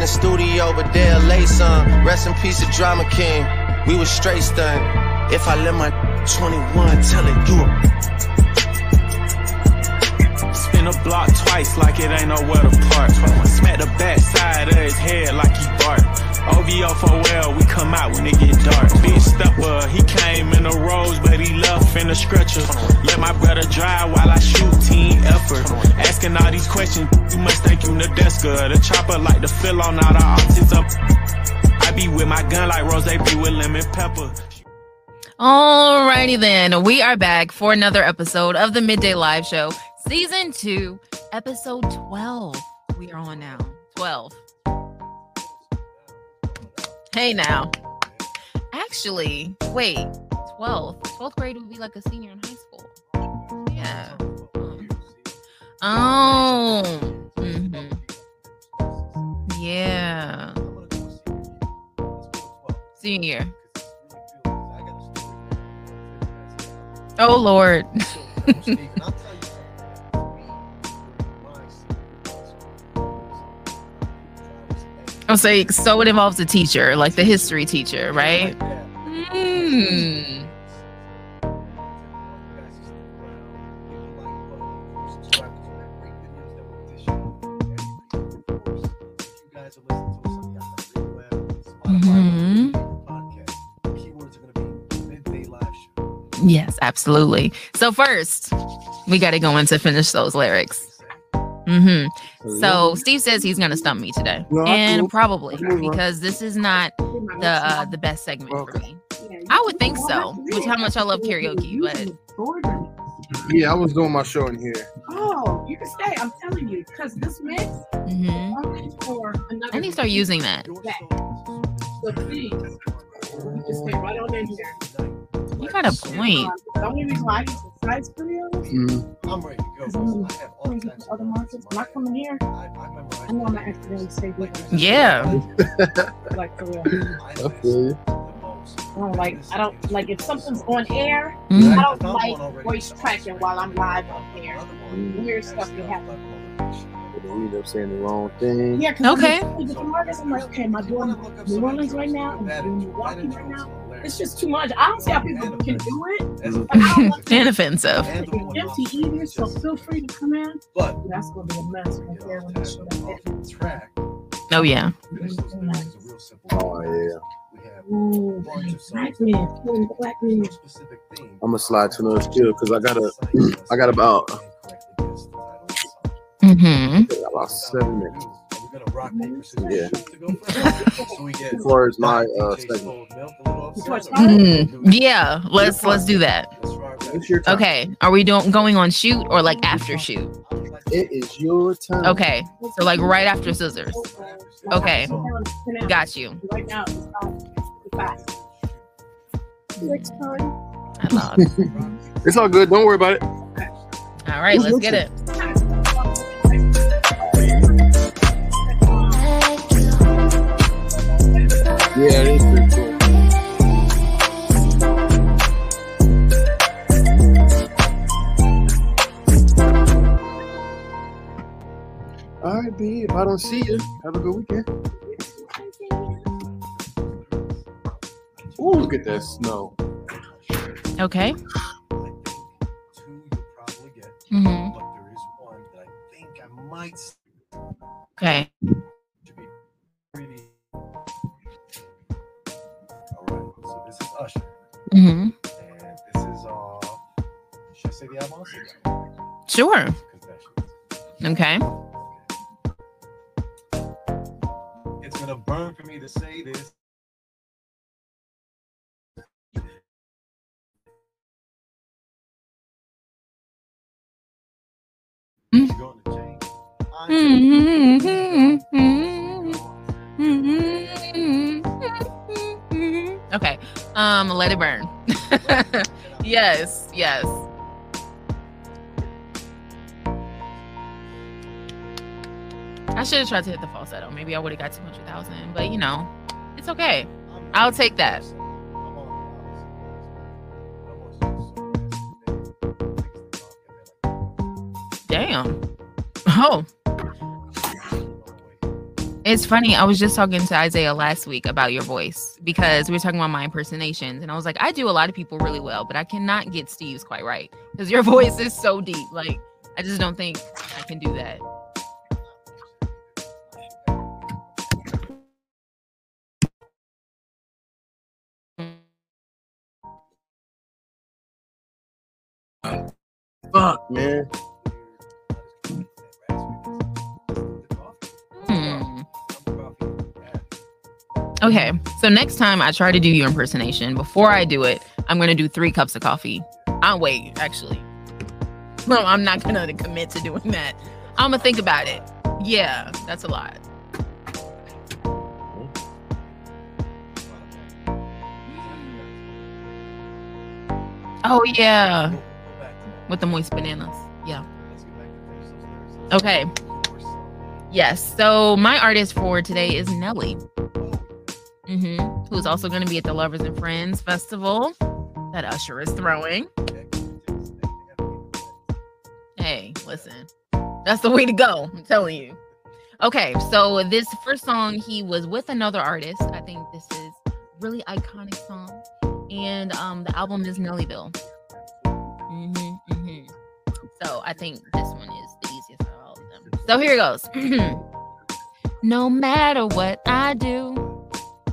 in the studio, but they'll lay some. Rest in peace, the drama king. We was straight stunned. If I let my 21 tell it, you a Spin a block twice like it ain't nowhere to park. Smack the back side of his head like he bark. OVO for well, we come out when it get dark. Big stepper, he came in the rose, but he left in the stretcher. Let my brother drive while I shoot team effort. Asking all these questions, you must think you Nadeska. The chopper like to fill on all the autism. I be with my gun like Rose be with lemon pepper. Alrighty then, we are back for another episode of the Midday Live Show, Season 2, Episode 12. We are on now. 12. Hey now. Actually, wait, 12. 12th grade would be like a senior in high school. Yeah. Oh. mhm. Yeah. Senior. Oh Lord. I'm saying so it involves a teacher, like the history teacher, right? Hmm. Yes, absolutely. So first, we got to go in to finish those lyrics. Hmm So Steve says he's going to stump me today, and probably because this is not the uh, the best segment for me. I would think so, with how much I love karaoke. But Yeah, I was doing my show in here. Oh, you can stay. I'm telling you, because this mix Mm-hmm. I'm for another. I need to start using that. So please, you just stay right on in here. You got a point. The only reason why I use the size videos Mm. I'm ready to because I'm going to other markets. When I come in here, I know I'm not accidentally say with Yeah. Like for real. I. I don't like. I don't like if something's on air. Mhm. I don't like voice tracking while I'm live on air. Weird stuff can happen. You end up saying the wrong thing. Yeah, 'cause Okay. I'm just- I'm artist, I'm like, okay, am I doing New Orleans right now? Am I doing Milwaukee right now? It's just too much. I don't see how people can do it. But I don't want to Inoffensive. empty either, so feel free to come in. But That's gonna be a mess right there when I show that. track. Oh yeah. Oh yeah. Ooh, black man, black man. I'm gonna slide to another skill because I got a, I got about, mm-hmm. about seven minutes. Yeah. As far as my uh segment. Mm, yeah. Let's let's do that. It's your time. Okay. Are we doing going on shoot or like after shoot? It is your time. Okay. So like right after scissors. Okay. Got Got you. Right now, it's five. It's five. Next time. It's all good. Don't worry about it. All right. Let's get it. Yeah, it is pretty cool. All right, B. If I don't see you, have a good weekend. Ooh, look at that snow. Okay. hmm Okay. Sure. Okay. It's gonna burn for me to say this. Mm. To change. I'm Okay. Um, let it burn. yes, yes. I should have tried to hit the falsetto. Maybe I would have got 200,000, but you know, it's okay. I'll take that. Damn. Oh, It's funny. I was just talking to Isaiah last week about your voice because we were talking about my impersonations, and I was like, I do a lot of people really well, but I cannot get Steve's quite right because your voice is so deep. Like, I just don't think I can do that. Fuck, man. Hmm. Okay, so next time I try to do your impersonation, before I do it, I'm gonna do three cups of coffee. I'll wait, actually. No, I'm not gonna commit to doing that. I'm gonna think about it. Yeah, that's a lot. Oh yeah, with the moist bananas. Yeah. Okay. Yes. So my artist for today is Nelly, hmm who's also going to be at the Lovers and Friends Festival that Usher is throwing. Hey, listen, that's the way to go. I'm telling you. Okay, so this first song, he was with another artist. I think this is really iconic song, and um, the album is Nellyville. So I think this one is the easiest of all of them. So here it goes. no matter what I do,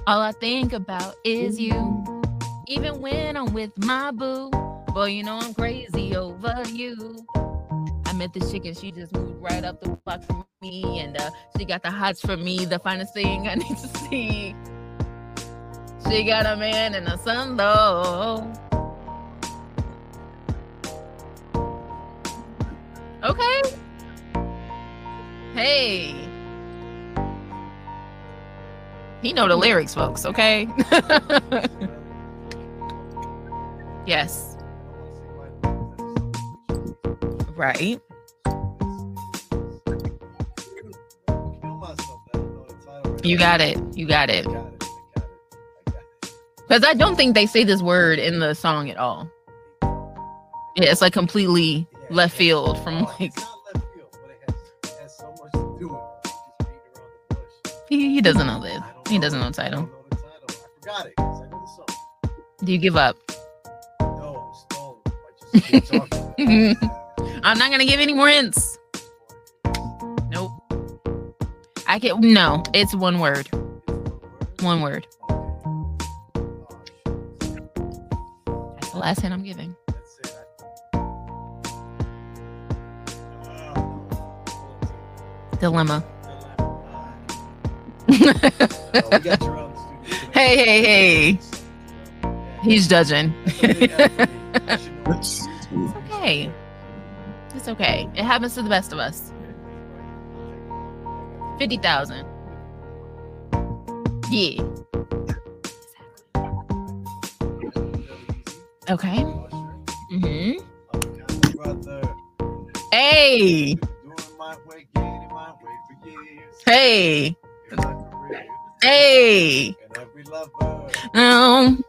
all I think about is you. Even when I'm with my boo, boy, you know I'm crazy over you. I met this chick and she just moved right up the block from me, and uh, she got the hots for me, the finest thing I need to see. She got a man and a son though. Okay. Hey. He know the lyrics, folks, okay? yes. Right. You got it. You got it. Because I don't think they say this word in the song at all. Yeah, it's like completely left field from like he, he doesn't know this. He doesn't know the title. Do you give up? I'm not gonna give any more hints. Nope. I can't. no, it's one word. One word. That's the last hint I'm giving. Dilemma. hey, hey, hey. He's judging. it's okay. It's okay. It happens to the best of us. 50,000. Yeah. Okay. Mm-hmm. Hey. Hey. Hey. Um.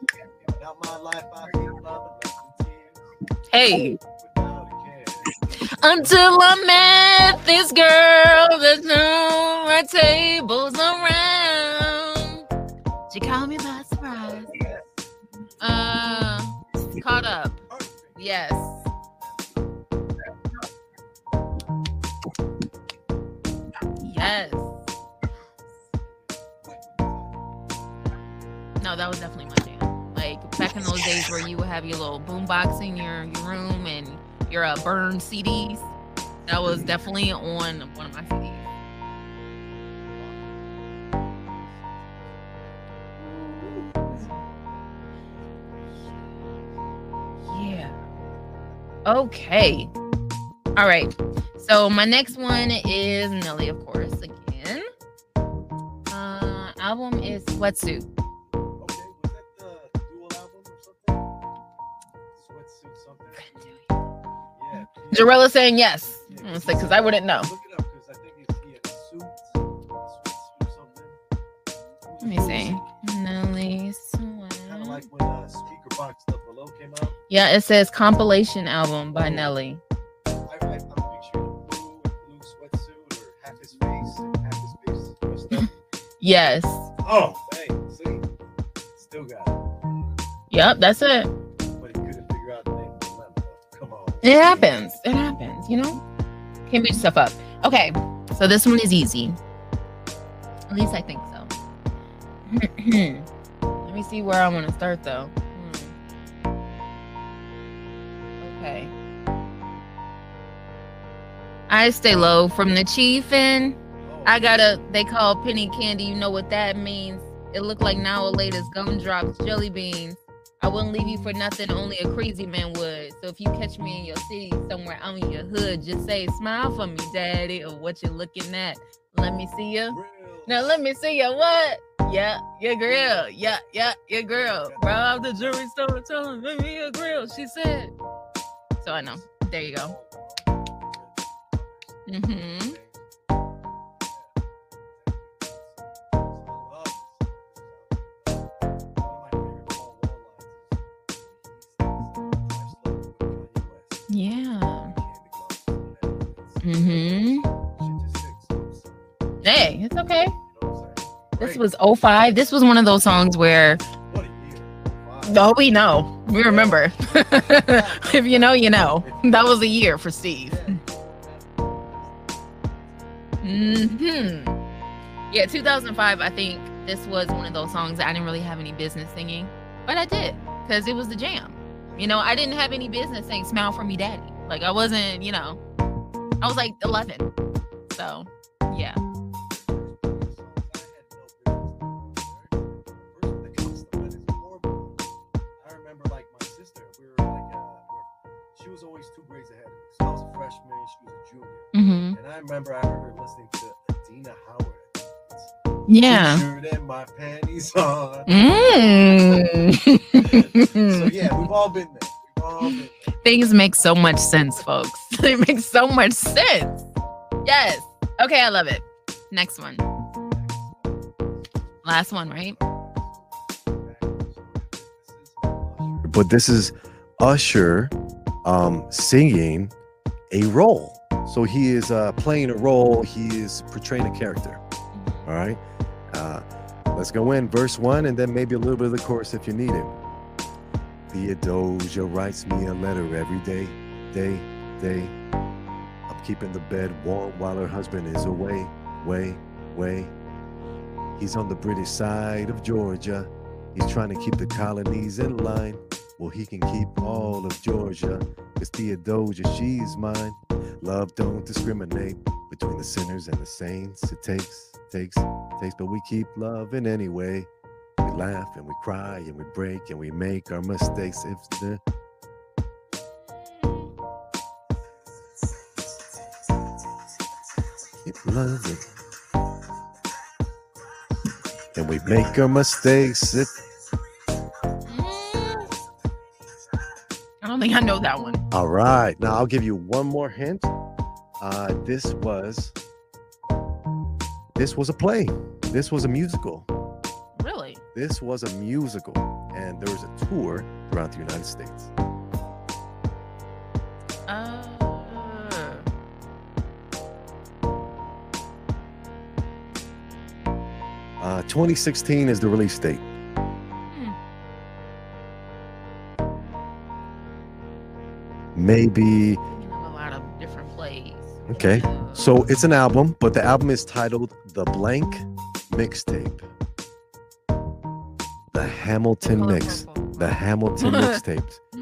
Hey. Until I met this girl that knew my tables around. She caught me by surprise. Uh, caught up. Yes. Yes. No, that was definitely my jam. Like back in those days where you would have your little boombox in your, your room and your uh, burned CDs. That was definitely on one of my CDs. Yeah. Okay. All right. So my next one is Nelly, of course, again. Uh, album is Sweatsuit. Jarella saying yes. Like because I wouldn't know. Let me see. Nelly Sweat. Yeah, it says compilation album by Nelly. Yes. Oh, dang. See? Still got it. Yep, that's it. It happens. It happens, you know? Can't beat yourself up. Okay, so this one is easy. At least I think so. Let me see where I want to start though. Hmm. Okay. I stay low from the chief and I got a they call penny candy, you know what that means. It looked like now or latest gumdrops, jelly beans. I wouldn't leave you for nothing, only a crazy man would. So if you catch me in your city, somewhere out in your hood, just say, smile for me, daddy, or what you looking at. Let me see you. Now let me see you what? Yeah, your girl. Yeah, yeah, your girl. Rob the jewelry store telling me your grill, she said. So I know. There you go. Mm-hmm. Okay. This was 05. This was one of those songs where Oh, we know. We remember. if you know, you know. That was a year for Steve. Hmm. Yeah, 2005. I think this was one of those songs that I didn't really have any business singing, but I did because it was the jam. You know, I didn't have any business saying "Smile for Me, Daddy." Like I wasn't, you know, I was like 11. So, yeah. I remember I heard her listening to Adina Howard. Yeah. Shirt my panties on. Mm. so yeah, we've all been there. We've all been there. Things make so much sense, folks. They make so much sense. Yes. Okay, I love it. Next one. Last one, right? But this is Usher um, singing a role. So he is uh, playing a role. He is portraying a character. All right. Uh, let's go in verse one, and then maybe a little bit of the chorus if you need it. Theodosia writes me a letter every day, day, day. I'm keeping the bed warm while her husband is away, way, way. He's on the British side of Georgia. He's trying to keep the colonies in line. Well, he can keep all of Georgia. Cause Theodosia, she's mine. Love don't discriminate between the sinners and the saints. It takes, takes, takes, but we keep loving anyway. We laugh and we cry and we break and we make our mistakes. If the keep loving and we make our mistakes. If don't think I know that one. All right. Now I'll give you one more hint. Uh, this was this was a play. This was a musical. Really? This was a musical, and there was a tour throughout the United States. Uh, Uh, 2016 is the release date. Maybe a lot of different plays. okay. So it's an album, but the album is titled The Blank Mixtape. The Hamilton Color Mix. Purple. The Hamilton Mixtapes. Do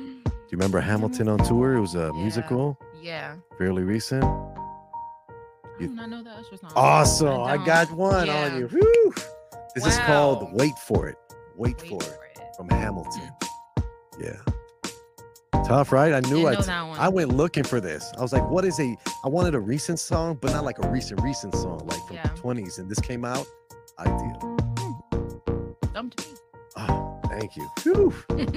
you remember Hamilton on tour? It was a Yeah. musical, Yeah. fairly recent. I You- not know the Usher song. Awesome. I I, got one Yeah. on you. Whew. This is called Wait for It. Wait, Wait for It for it. from Hamilton. Yeah. Tough, right? I knew I, know that one. I went looking for this. I was like, what is a, I wanted a recent song, but not like a recent, recent song, like from Yeah. the 20s. And this came out. Ideal. Stumped me. Oh, thank you. Points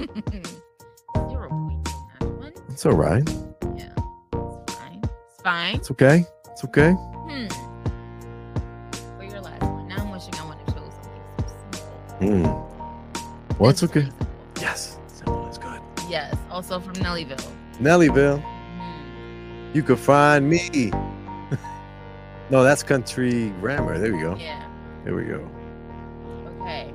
on that one. It's all right. Yeah. It's fine. It's fine. It's okay. It's okay. Hmm. For your last one. Now I'm wishing I would have chose something so simple. Hmm. Well, it's okay. pretty also from Nellyville. Nellyville. Mm-hmm. You could find me. no, that's country grammar. There we go. Yeah. There we go. Okay.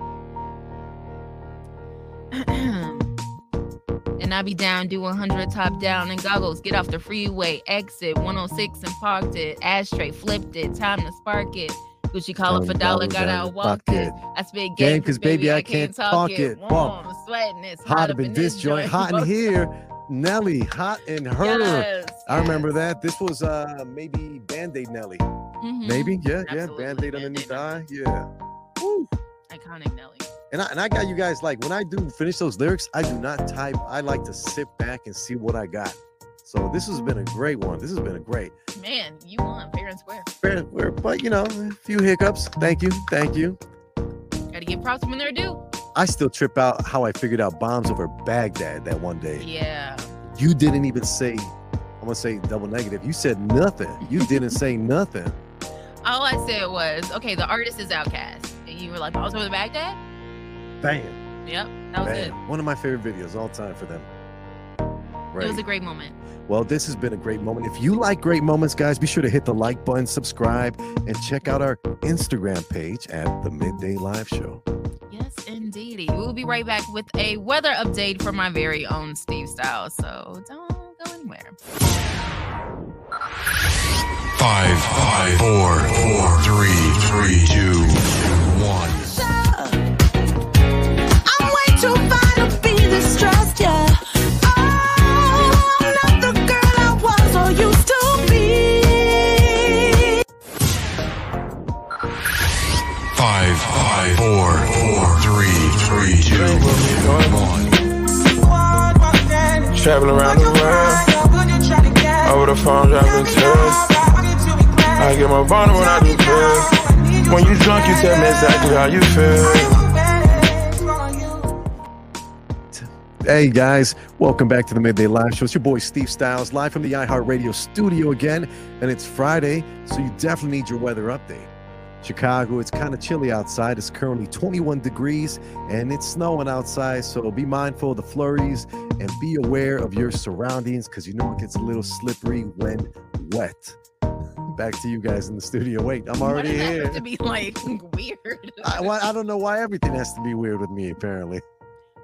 and I be down, do 100 top down and goggles. Get off the freeway, exit 106 and parked it. Ashtray flipped it, time to spark it. Gucci collar for dollar, got out out, of walked pocket. it. I spit Game, because baby, I can't talk it. Warm, Walk. sweating, it's Hot up in this joint, hot in here. Nelly, hot in her. Yes, I remember yes. that. This was uh maybe Band-Aid Nelly. Mhm. Maybe, yeah, yeah. Absolutely, Band-Aid underneath the eye. Yeah. Woo. Iconic Nelly. And I, and I got you guys like when I do finish those lyrics, I do not type. I like to sit back and see what I got. So this has been a great one. This has been a great. Man, you won fair and square. fair- and square, But you know, a few hiccups. Thank you, thank you. Gotta give props when they're due. I still trip out how I figured out bombs over Baghdad that one day. Yeah. You didn't even say. I'm gonna say double negative. You said nothing. You didn't say nothing. All I said was, okay, the artist is OutKast. And you were like, was over the Baghdad? Bam. Yep, that was Bam. it. One of my favorite videos all time for them. It was a great moment. Well, this has been a great moment. If you like great moments, guys, be sure to hit the like button, subscribe, and check out our Instagram page at the Midday Live Show. Yes, indeedy. We'll be right back with a weather update from my very own Steve Stylez. So don't go anywhere. Five, five, four, four, three, three, two, one. I'm way too fine to be distressed, yeah. Five, four, four, three, three, two, one. Traveling around the world. Over the phone, driving tears. I get my bottle when I do pills. When you drunk, you tell me exactly how you feel. Hey, guys, welcome back to the Midday Live Show. It's your boy Steve Stylez, live from the iHeartRadio studio again. And it's Friday, so you definitely need your weather update. Chicago, it's kind of chilly outside. It's currently 21 degrees and it's snowing outside. So be mindful of the flurries and be aware of your surroundings because you know it gets a little slippery when wet. Back to you guys in the studio. Wait, I'm already here. to be like weird? I, why- I don't know why everything has to be weird with me, apparently.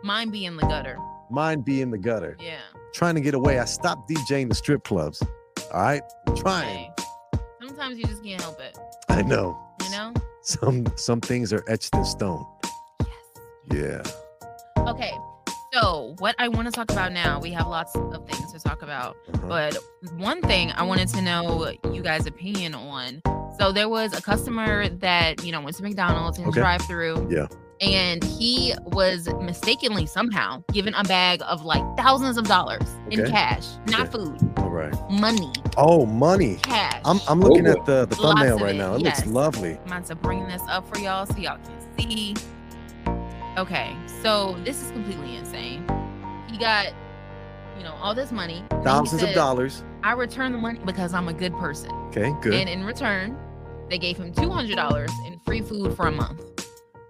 Mine be in the gutter. Mine be in the gutter. Yeah. Trying to get away. I stopped DJing the strip clubs. All right. I'm trying. Hey, sometimes you just can't help it. I know. You know? Some some things are etched in stone. yes Yeah. Okay. So, what I want to talk about now, we have lots of things to talk about. Uh-huh. But one thing I wanted to know you guys' opinion on. So there was a customer that, you know, went to McDonald's in Okay. drive through. Yeah. And he was mistakenly somehow given a bag of like thousands of dollars in cash, not Okay. food, All right. money, Oh, money. cash. I'm I'm looking Oh, at the the thumbnail right it, now. It yes. looks lovely. I'm about to bring this up for y'all so y'all can see. Okay, so this is completely insane. He got, you know, all this money. and he Thousands of dollars. I return the money because I'm a good person. Okay, good. And in return, they gave him two hundred dollars in free food for a month.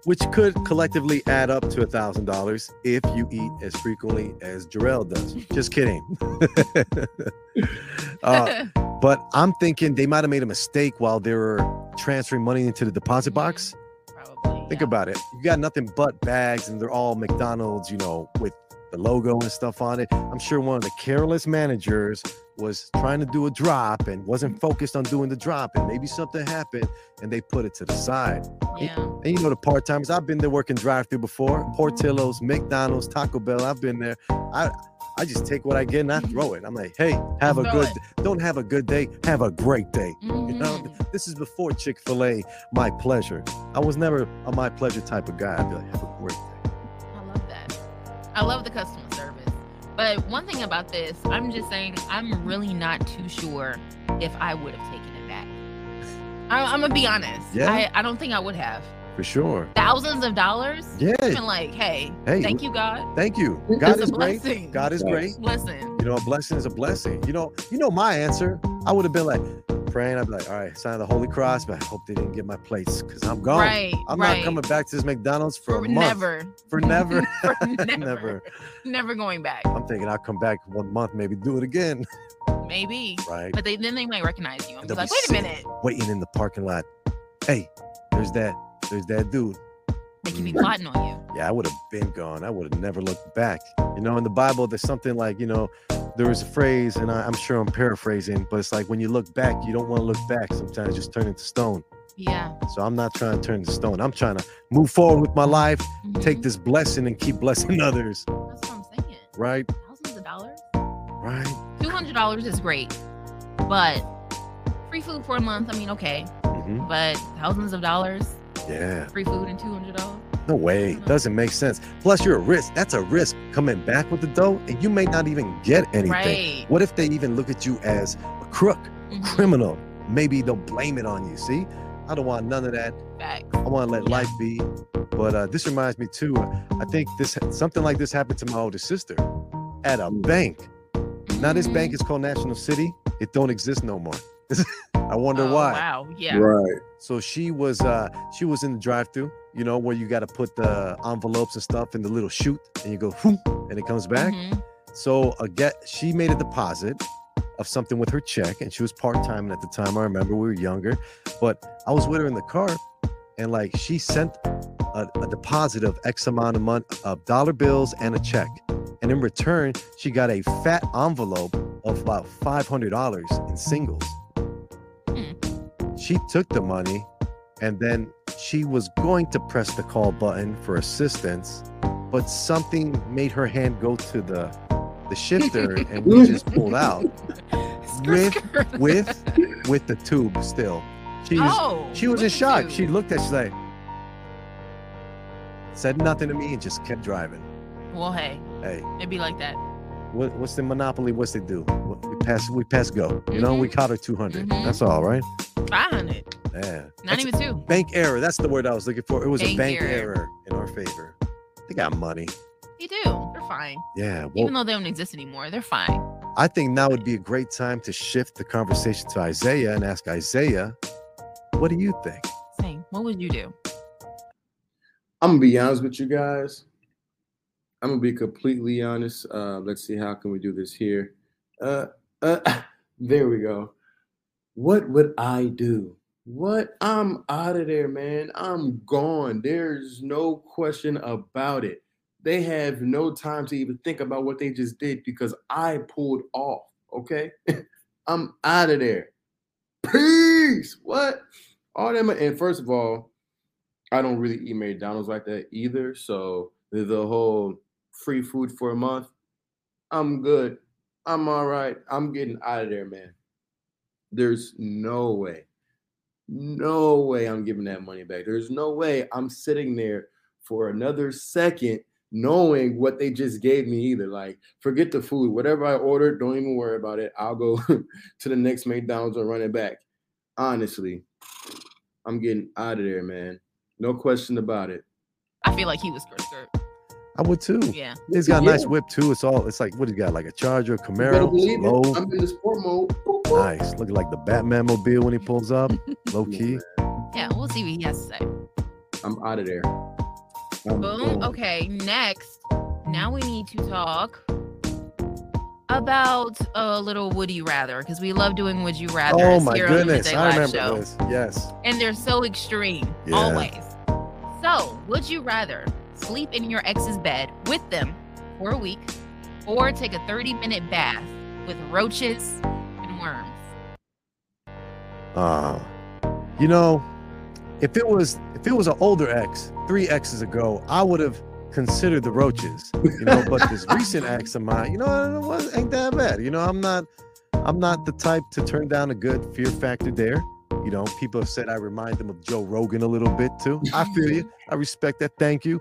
Which could collectively add up to a thousand dollars if you eat as frequently as Jarrell does. Just kidding. uh, but I'm thinking they might have made a mistake while they were transferring money into the deposit box. Probably. Think yeah. about it. You got nothing but bags, and they're all McDonald's, you know, with the logo and stuff on it. I'm sure one of the careless managers was trying to do a drop and wasn't focused on doing the drop, and maybe something happened, and they put it to the side. Yeah. And you know the part timers. I've been there working drive through before. Portillo's, McDonald's, Taco Bell. I've been there. I I just take what I get and I throw it. I'm like, hey, have a good. it. Don't have a good day. Have a great day. You know, Mhm. this is before Chick Fil A. My pleasure. I was never a my pleasure type of guy. I'd be like, have a great day. I love that. I love the customer service. But one thing about this, I'm just saying, I'm really not too sure if I would have taken it back. I, I'm gonna be honest. Yeah? I, I don't think I would have. For sure. Thousands of dollars. Yeah. Been like, hey, Hey, thank you, God. Thank you. God is great. blessing. God is Yes. great. Listen, You know, a blessing is a blessing. You know, you know my answer. I would have been like praying. I'd be like, all right, sign the Holy Cross, but I hope they didn't get my plates because I'm gone. right, I'm right. not coming back to this McDonald's for, for a month. never, For never. for never, never. never going back. I'm thinking I'll come back one month, maybe do it again. Maybe, Right. but they then they might recognize you. I'm And just they'll like, wait a minute. Waiting in the parking lot. Hey, there's that, there's that dude. They could be Mm. plotting on you. yeah, I would have been gone. I would have never looked back. You know, in the Bible, there's something like, you know, there was a phrase, and I, I'm sure I'm paraphrasing, but it's like when you look back, you don't want to look back. Sometimes just turn into stone. Yeah. So I'm not trying to turn into stone. I'm trying to move forward with my life, take Mhm. this blessing and keep blessing others. That's what I'm saying. Right? Thousands of dollars. Right? Two hundred dollars is great, but free food for a month. I mean, okay, hmm but thousands of dollars, Yeah. free food and two hundred dollars. No way. Doesn't make sense. Plus, you're a risk. That's a risk coming back with the dough, and you may not even get anything. Right. What if they even look at you as a crook, a Mhm. criminal? Maybe they'll blame it on you. See, I don't want none of that. Facts. I want to let Yeah. life be. But uh, this reminds me too. I think this something like this happened to my older sister at a bank. Now this bank is called National City. It don't exist no more. I wonder Oh, why. Wow. Yeah. Right. So she was uh she was in the drive-through, you know, where you got to put the envelopes and stuff in the little chute, and you go, whoop, and it comes back. Mhm. So again, she made a deposit of something with her check, and she was part-time and at the time. I remember we were younger, but I was with her in the car, and like she sent a, a deposit of X amount of money of dollar bills and a check. And in return, she got a fat envelope of about five hundred dollars in singles. She took the money and then she was going to press the call button for assistance, but something made her hand go to the the shifter and we just pulled out with with with the tube still. She was Oh, she was in shock. She looked at she's like said nothing to me and just kept driving. Well, hey, Hey, it'd be like that. what, what's the monopoly? What's they do? What- pass we pass go. You know, we Mhm. caught her 200. Mhm. That's all right. Five hundred. Yeah. Not That's- even two. bank error. That's the word I was looking for. It was a Bank bank error. error in our favor. They got money. They do. They're fine. Yeah. Well, Even though they don't exist anymore, they're fine. I think now would be a great time to shift the conversation to Isaiah and ask Isaiah, what do you think? Same. What would you do? I'm gonna be honest with you guys. I'm gonna be completely honest. Uh, let's see how can we do this here. Uh, uh, there we go. What would I do? What? I'm out of there, man. I'm gone. There's no question about it. They have no time to even think about what they just did because I pulled off. Okay, I'm out of there. Peace. What? All them. And first of all, I don't really eat McDonald's like that either. So the, whole free food for a month, I'm good. I'm all right. I'm getting out of there, man. There's no way, no way I'm giving that money back. There's no way I'm sitting there for another second knowing what they just gave me either. Like, forget the food. Whatever I ordered, don't even worry about it. I'll go to the next McDonald's and run it back. Honestly, I'm getting out of there, man. No question about it. I feel like he was skirt skirt. I would too. Yeah. He's got a nice whip too. It's all it's like what do you got? Like a Charger, You better Camaro, believe it. I'm in the sport mode. Boop, boop. nice. Looking like the Batman mobile when he pulls up, low key. Yeah, we'll see what he has to say. I'm out of there. I'm Boom. gone. Okay, next. Now we need to talk about a little would you rather because we love doing would you rather. Oh my here on the goodness, Midday I Live remember Show. this. Yes. And they're so extreme, Yeah. always. So, would you rather sleep in your ex's bed with them for a week or take a 30 minute bath with roaches and worms? Uh, you know, if it was if it was an older ex, three exes ago, I would have considered the roaches. You know, but this recent ex of mine, you know, it was, ain't that bad. You know, I'm not I'm not the type to turn down a good fear factor there. You know, people have said I remind them of Joe Rogan a little bit too. I feel you. I respect that. Thank you.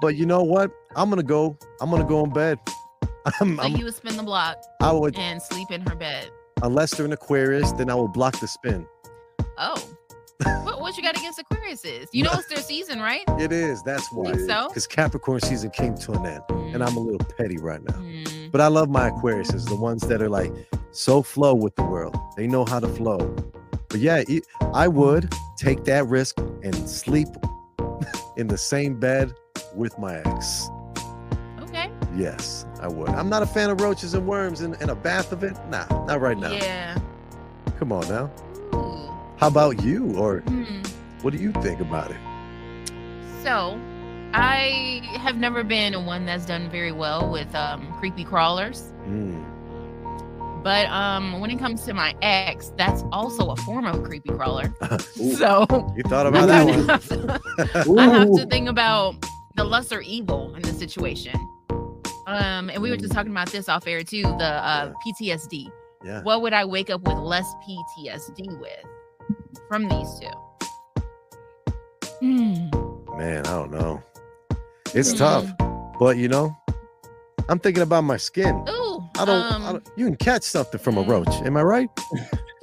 But you know what? I'm gonna go. I'm gonna go in bed. I'm, So I'm, you would spin the block I would and sleep in her bed. unless they're an Aquarius, then I will block the spin. Oh. what, what you got against Aquarius is? You know it's their season, right? It is. That's why. Think so? Because Capricorn season came to an end, and I'm a little petty right now. Mm, But I love my Aquariuses, the ones that are like so flow with the world. They know how to flow. But yeah, it- I would take that risk and sleep in the same bed with my ex. okay. Yes, I would. I'm not a fan of roaches and worms and, and a bath of it. Nah, not right now. Yeah. Come on now. Ooh. How about you? Or Hmm. what do you think about it? So, I have never been one that's done very well with um, creepy crawlers. Mm. But um, when it comes to my ex, that's also a form of creepy crawler. So You thought about that one? I have to think about the lesser evil in the situation. Um, and we were just talking about this off air too. The uh, PTSD. Yeah. What would I wake up with less PTSD with from these two? Hmm. Man, I don't know. It's Hmm. tough, but you know, I'm thinking about my skin. Ooh. I don't, um, I don't. You can catch something from a roach. Am I right?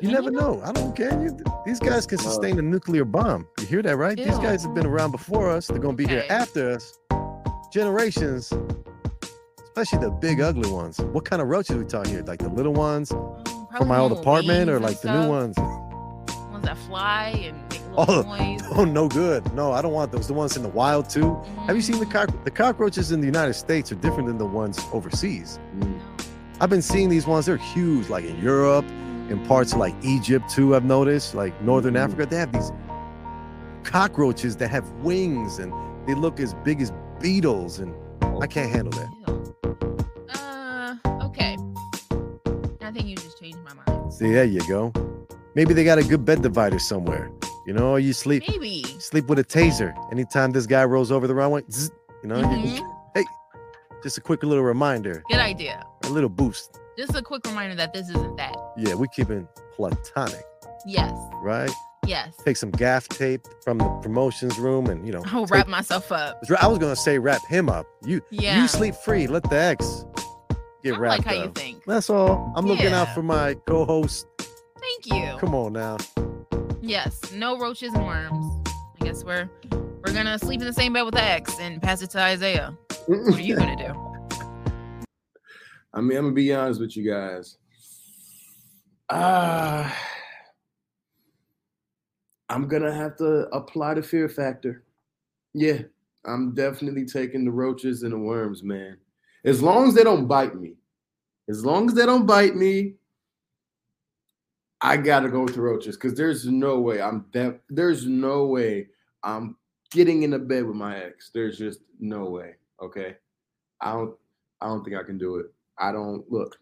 You never know. I don't care. You, these guys can sustain a nuclear bomb. You hear that, right? These guys have been around before us. They're gonna be here after us. Generations, especially the big ugly ones. What kind of roaches we talking here? Like the little ones um, from my old apartment, or like the new ones? Ones that fly and make Oh, little noise. Oh, no good. No, I don't want those. The ones in the wild too. Have you seen the Mm, cock? The cockroaches in the United States are different than the ones overseas. Mm. I've been seeing these ones. They're huge, like in Europe, in parts of like Egypt too. I've noticed, like Northern Mhm. Africa, they have these cockroaches that have wings and they look as big as beetles, and I can't handle that. Uh, okay. I think you just changed my mind. See, there you go. Maybe they got a good bed divider somewhere. You know, you sleep Maybe. sleep with a taser. Anytime this guy rolls over the wrong way, zzz, you know, you- Mhm. just a quick little reminder, Good idea. A little boost. Just a quick reminder that this isn't that. Yeah, we keep it platonic, Yes. right? Yes. Take some gaff tape from the promotions room, and you know, I'll take- wrap myself up. I was gonna say wrap him up. You Yeah. you sleep free. Let the ex get I wrapped like how you think. That's all. I'm looking out for my co-host. Thank you. Come on now. Yes. No roaches and worms. I guess we're we're gonna sleep in the same bed with X and pass it to Isaiah. What are you gonna do? I mean, I'm gonna be honest with you guys. Ah, I'm gonna have to apply the fear factor. Yeah, I'm definitely taking the roaches and the worms, man. As long as they don't bite me, as long as they don't bite me, I gotta go with the roaches because there's no way I'm def- there's no way I'm getting in the bed with my ex. There's just no way. Okay, I don't I don't think I can do it. I don't look.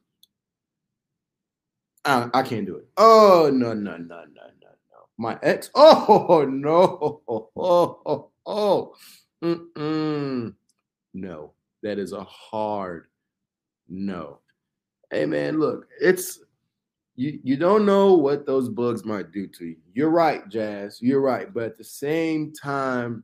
I, I can't do it. Oh no no no no no no. My ex. Oh no. Oh oh oh. Mm-mm. No, that is a hard no. Hey man, look, it's you. You don't know what those bugs might do to you. You're right, Jazz. You're right, but at the same time.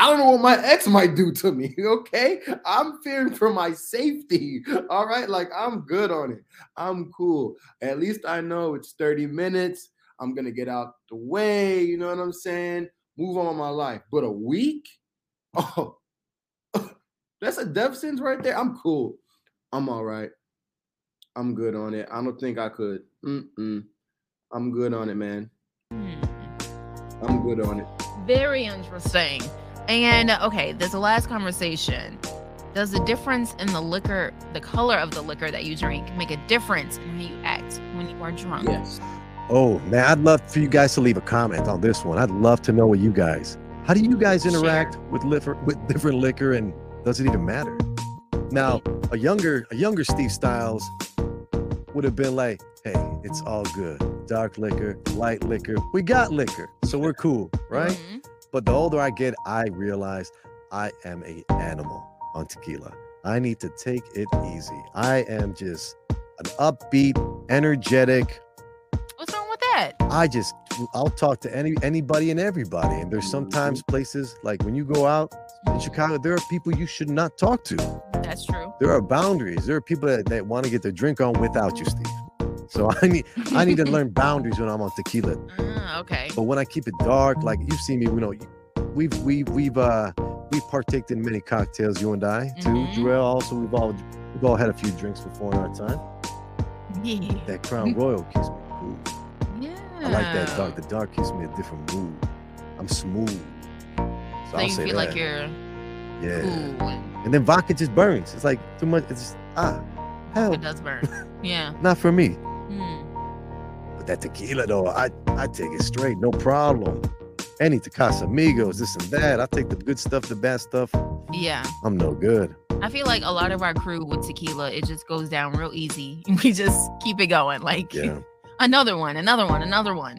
I don't know what my ex might do to me. Okay. I'm fearing for my safety. All right. Like I'm good on it. I'm cool. At least I know it's 30 minutes. I'm going to get out the way. You know what I'm saying? Move on with my life. But a week? Oh, that's a death sentence right there. I'm cool. I'm all right. I'm good on it. I don't think I could. Mm-mm. I'm good on it, man. Hmm. I'm good on it. Very interesting. And okay, there's a last conversation. Does the difference in the liquor, the color of the liquor that you drink, make a difference in how you act when you are drunk? Yes. Oh man, I'd love for you guys to leave a comment on this one. I'd love to know what you guys. How do you guys interact with liquor with different liquor, and does it even matter? Now, a younger a younger Steve Stylez would have been like, "Hey, it's all good. Dark liquor, light liquor, we got liquor, so we're cool, right?" Mhm. But the older I get, I realize I am a animal on tequila. I need to take it easy. I am just an upbeat, energetic. What's wrong with that? I just I'll talk to any anybody and everybody. And there's mm-hmm. sometimes places like when you go out in Chicago, there are people you should not talk to. That's true. There are boundaries. There are people that, that want to get their drink on without you, Steve. So I need I need to learn boundaries when I'm on tequila. Ah, okay. But when I keep it dark, like you've seen me, you know, we've we've we've uh we've partaked in many cocktails, you and I too. Mhm. Joel also we've all we've all had a few drinks before in our time. Yeah. That Crown Royal keeps me cool. Yeah. I like that dark. The dark keeps me a different mood. I'm smooth. So, So you feel like you're yeah. cool And then vodka just burns. It's like too much. It's just, ah hell, it does burn. Yeah. not for me. Hmm. But that tequila though, I I take it straight, no problem. any Casamigos, this and that. I take the good stuff, the bad stuff. Yeah. I'm no good. I feel like a lot of our crew with tequila, it just goes down real easy. We just keep it going. Like Yeah. another one, another one, another one.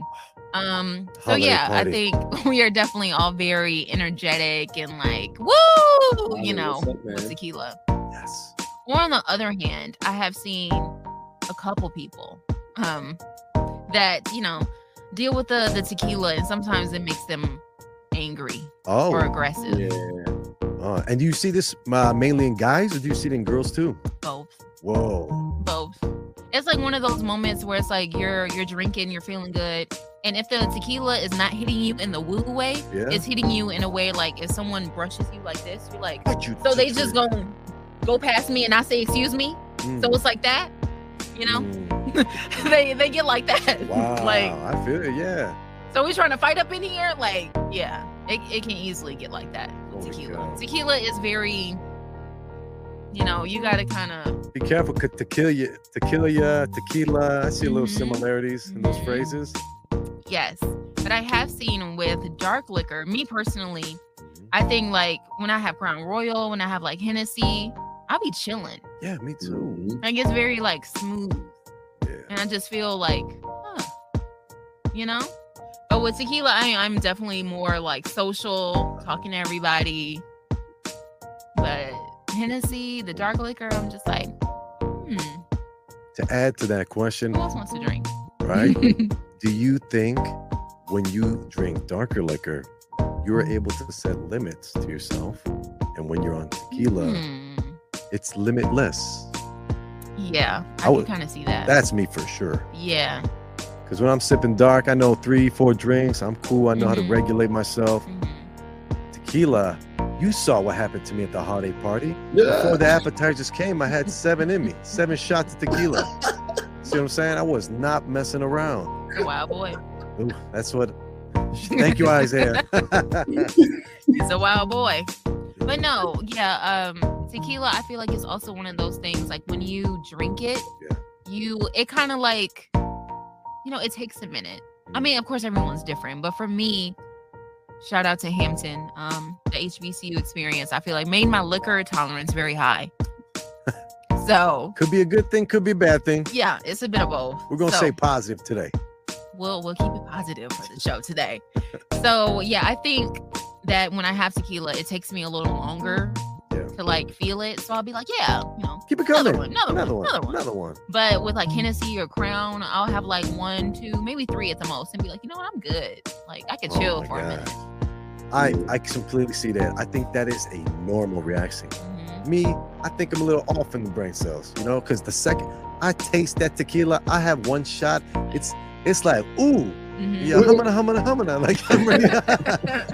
Um, so Holiday yeah, party. I think we are definitely all very energetic and like, woo, you know, up, with tequila. Yes. Or on the other hand, I have seen a couple people um that, you know, deal with the the tequila and sometimes it makes them angry Oh. or aggressive. Yeah. Uh, and do you see this uh, mainly in guys or do you see it in girls too? Both. Whoa. both. It's like one of those moments where it's like you're you're drinking, you're feeling good, and if the tequila is not hitting you in the woo way, Yeah. it's hitting you in a way like if someone brushes you like this, you're like, you so they just go go past me and I say excuse me. Mm, So it's like that, you know? mm, they they get like that. wow. like I feel it. Yeah. so we trying to fight up in here, like yeah, it, it can easily get like that with tequila. Tequila is very, you know, you got to kind of Be careful, tequila, tequila, tequila. I see a little Mhm. similarities in those Mhm. phrases. Yes, but I have seen with dark liquor, me personally, I think like when I have Crown Royal, when I have like Hennessy, I'll be chilling. Yeah, me too. Mhm. Like it's very like smooth, Yeah. and I just feel like, huh, you know. But with tequila, I, I'm definitely more like social, talking to everybody. But Hennessy, the dark liquor, I'm just like, hmm, To add to that question, who else wants to drink? right? Do you think when you drink darker liquor, you're able to set limits to yourself? And when you're on tequila, Hmm. It's limitless. Yeah, I I can would- kind of see that. That's me for sure. yeah. Because when I'm sipping dark, I know three, four drinks. I'm cool. I know how to Mhm. regulate myself. mhm. Tequila, you saw what happened to me at the holiday party. Yeah. Before the appetizers came, I had seven in me, seven shots of tequila. See what I'm saying? I was not messing around. The wild boy. Ooh, that's what. Thank you, Isaiah. He's a wild boy. But no, yeah, um, tequila, I feel like it's also one of those things like when you drink it, Yeah. you it kind of like you know, it takes a minute. I mean, of course everyone's different, but for me, shout out to Hampton, um, the HBCU experience, I feel like made my liquor tolerance very high. so could be a good thing, could be a bad thing. yeah, it's a bit of both. We're gonna So- say positive today. we'll we'll keep it positive for the show today. So yeah, I think that when I have tequila, it takes me a little longer Yeah. to like feel it. So I'll be like, yeah, you know. Keep it Another one, another, Another one, one. another one. Another one. But with like Hennessy or Crown, I'll have like one, two, maybe three at the most, and be like, you know what, I'm good. Like I can Oh chill my for a minute. I I completely see that. I think that is a normal reaction. Mhm. Me, I think I'm a little off in the brain cells, you know, because the second I taste that tequila, I have one shot. It's it's like, ooh, Mhm. yeah, humana, humana, humana. Like I'm ready,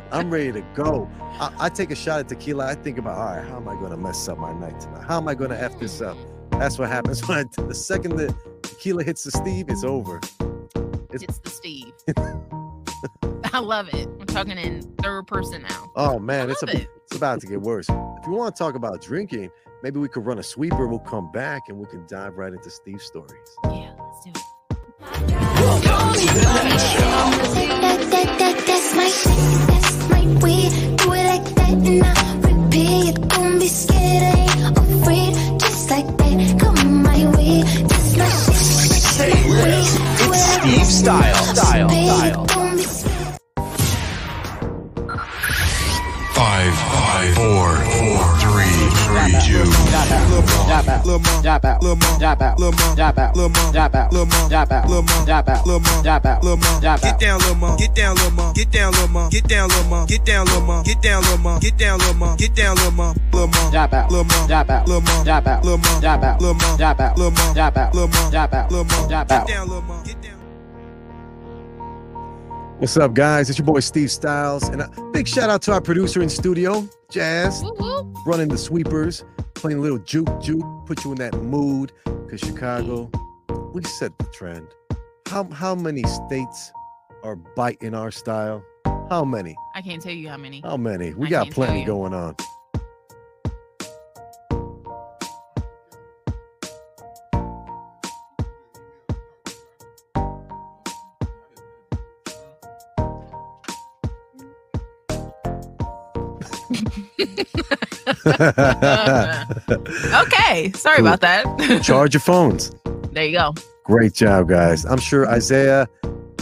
I'm ready to go. I, I take a shot of tequila. I think about, all right, how am I going to mess up my night tonight? How am I going to f this up? That's what happens when I, the second the tequila hits the Steve, it's over. It's- It's the Steve. I love it. I'm talking in third person now. Oh man, it's a, it. it's about to get worse. If you want to talk about drinking, maybe we could run a sweeper. We'll come back and we can dive right into Steve's stories. Yeah, let's do it. That, that, that, that's my that's my way. Do it like that and I Drop out, drop out, drop out, drop out, drop out, drop out, drop out, drop out, drop out, drop Get out. down, little mom. Get down, little mom. Get down, little mom. Get down, little mom. Get down, little mom. Get down, little mom. Get down, little mom. Get down, little mom. Little mom. Drop out, Little mom. drop out, Little mom. drop out, Little mom. drop out, Little mom. drop out, Little mom. drop out, Little mom. drop out, Little mom. drop Get out. down, little mom. Get down. What's up, guys? It's your boy Steve Stylez, and a big shout out to our producer in studio, Jazz, woo. running the sweepers, playing a little juke juke, put you in that mood. Cause Chicago, we set the trend. How how many states are biting our style? How many? I can't tell you how many. How many? We I got plenty going on. Okay, sorry about that. Charge your phones. there you go. Great job, guys. I'm sure Isaiah,